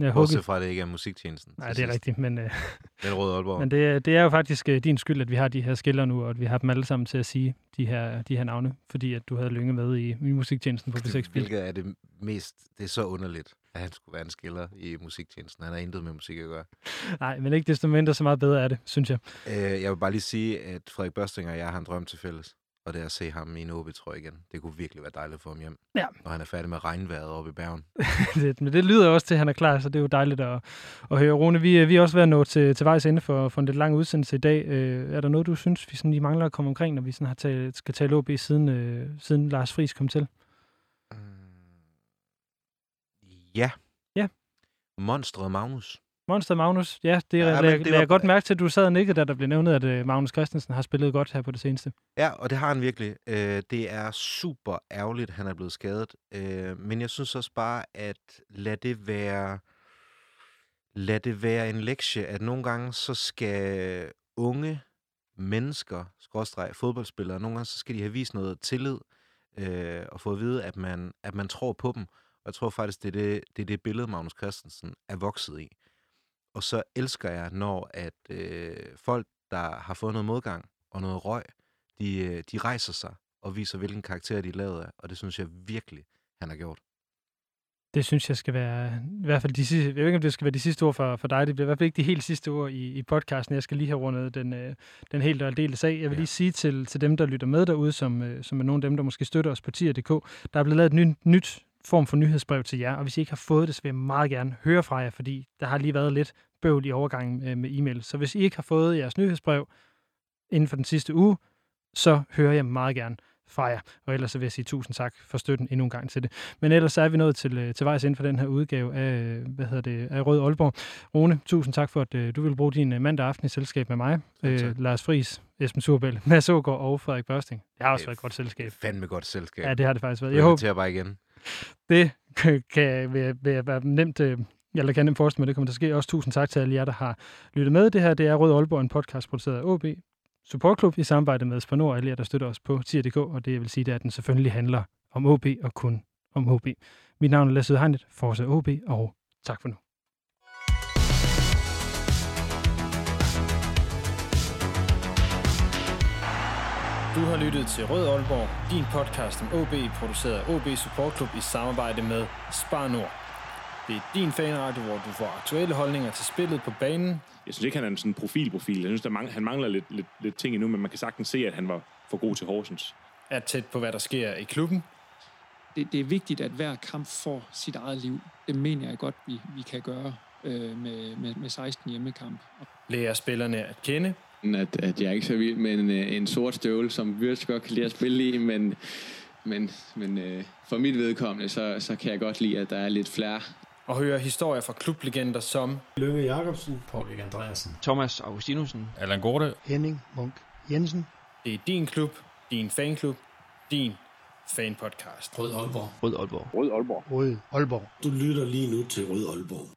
Ja, Bortset fra, at det ikke er musiktjenesten. Nej, det er sidst. rigtigt, men, øh, Men Rød Aalborg. men det, er- det er jo faktisk øh, din skyld, at vi har de her skiller nu, og at vi har dem alle sammen til at sige de her, de her navne, fordi at du havde Lynge med i, i musiktjenesten på B6 Beat. Hvilket er det mest... Det er så underligt, at han skulle være en skiller i musiktjenesten. Han har intet med musik at gøre. Nej, men ikke desto mindre så meget bedre er det, synes jeg. Øh, jeg vil bare lige sige, at Frederik Børstinger og jeg har en drøm til fælles. Og det er at se ham i en ob igen. Det kunne virkelig være dejligt for ham hjem. Ja. Når han er færdig med regnvejret oppe i Bergen. det, men det lyder også til, at han er klar, så det er jo dejligt at, at høre. Rune, vi, vi er også ved at nå til, til vejs ende for, for en lidt lang udsendelse i dag. Øh, er der noget, du synes, vi sådan lige mangler at komme omkring, når vi sådan har talt, skal tale OB siden, øh, siden Lars Friis kom til? Ja. Ja. Monstret Magnus. Monster Magnus, ja, det, Ja, lagde, det det var- jeg godt mærke til, at du sad og nikkede, da der blev nævnt, at øh, Magnus Christensen har spillet godt her på det seneste. Ja, og det har han virkelig. Øh, det er super ærgerligt, at han er blevet skadet. Øh, men jeg synes også bare, at lad det være lad det være en lektie, at nogle gange så skal unge mennesker, skråstreg, fodboldspillere, nogle gange så skal de have vist noget tillid øh, og få at vide, at man, at man tror på dem. Og jeg tror faktisk, det er det, det, er det billede, Magnus Christensen er vokset i. Og så elsker jeg, når at øh, folk, der har fået noget modgang og noget røg, de, øh, de rejser sig og viser, hvilken karakter de er lavet af. Og det synes jeg virkelig, han har gjort. Det synes jeg skal være, i hvert fald de sidste, jeg ved ikke, om det skal være de sidste ord for, for dig. Det bliver i hvert fald ikke de helt sidste ord i, i podcasten. Jeg skal lige have rundet den, øh, den helt og aldeles af. Jeg vil ja. lige sige til, til dem, der lytter med derude, som, øh, som er nogle af dem, der måske støtter os på tier.dk, der er blevet lavet et nyt, nyt form for nyhedsbrev til jer, og hvis I ikke har fået det, så vil jeg meget gerne høre fra jer, fordi der har lige været lidt bøvl i overgangen øh, med e-mail. Så hvis I ikke har fået jeres nyhedsbrev inden for den sidste uge, så hører jeg meget gerne fra jer. Og ellers så vil jeg sige tusind tak for støtten endnu en gang til det. Men ellers så er vi nået til, øh, til vejs inden for den her udgave af, hvad hedder det, af Rød Aalborg. Rune, tusind tak for, at øh, du vil bruge din mandag aften i selskab med mig. Øh, Lars Friis, Esben Surbæl, Mads Ågaard og Frederik Børsting. Det har også været et godt selskab. Fandme godt selskab. Ja, det har det faktisk været. Jeg Jeg håber... bare igen det kan, være, være nemt, eller jeg kan nemt forestille mig, det kommer til at ske. Også tusind tak til alle jer, der har lyttet med. Det her det er Rød Aalborg, en podcast produceret af OB Supportklub i samarbejde med Spanor og alle jer, der støtter os på tier.dk, og det jeg vil sige, det er, at den selvfølgelig handler om OB og kun om OB. Mit navn er Lasse Hegnet, Forza OB, og tak for nu. Du har lyttet til Rød Aalborg, din podcast om OB, produceret af OB Support Club i samarbejde med Spar Nord. Det er din fanradio, hvor du får aktuelle holdninger til spillet på banen. Jeg synes ikke, han er en sådan profilprofil. Jeg synes, der mang- han mangler lidt, lidt, lidt ting endnu, men man kan sagtens se, at han var for god til Horsens. Er tæt på, hvad der sker i klubben. det, det er vigtigt, at hver kamp får sit eget liv. Det mener jeg godt, vi, vi kan gøre øh, med, med, med 16 hjemmekamp. Lærer spillerne at kende. At, at jeg er ikke så vild med en, øh, en sort støvle, som Wirtz godt kan lide at spille i, men, men, men øh, for mit vedkommende, så, så kan jeg godt lide, at der er lidt flere. Og høre historier fra klublegender som Lønge Jacobsen, Paul Andreasen, Thomas Augustinusen, Allan Gorte, Henning Munk Jensen. Det er din klub, din fanklub, din fanpodcast. Rød Aalborg. Rød Aalborg. Rød Aalborg. Rød Aalborg. du lytter lige nu til Rød Aalborg.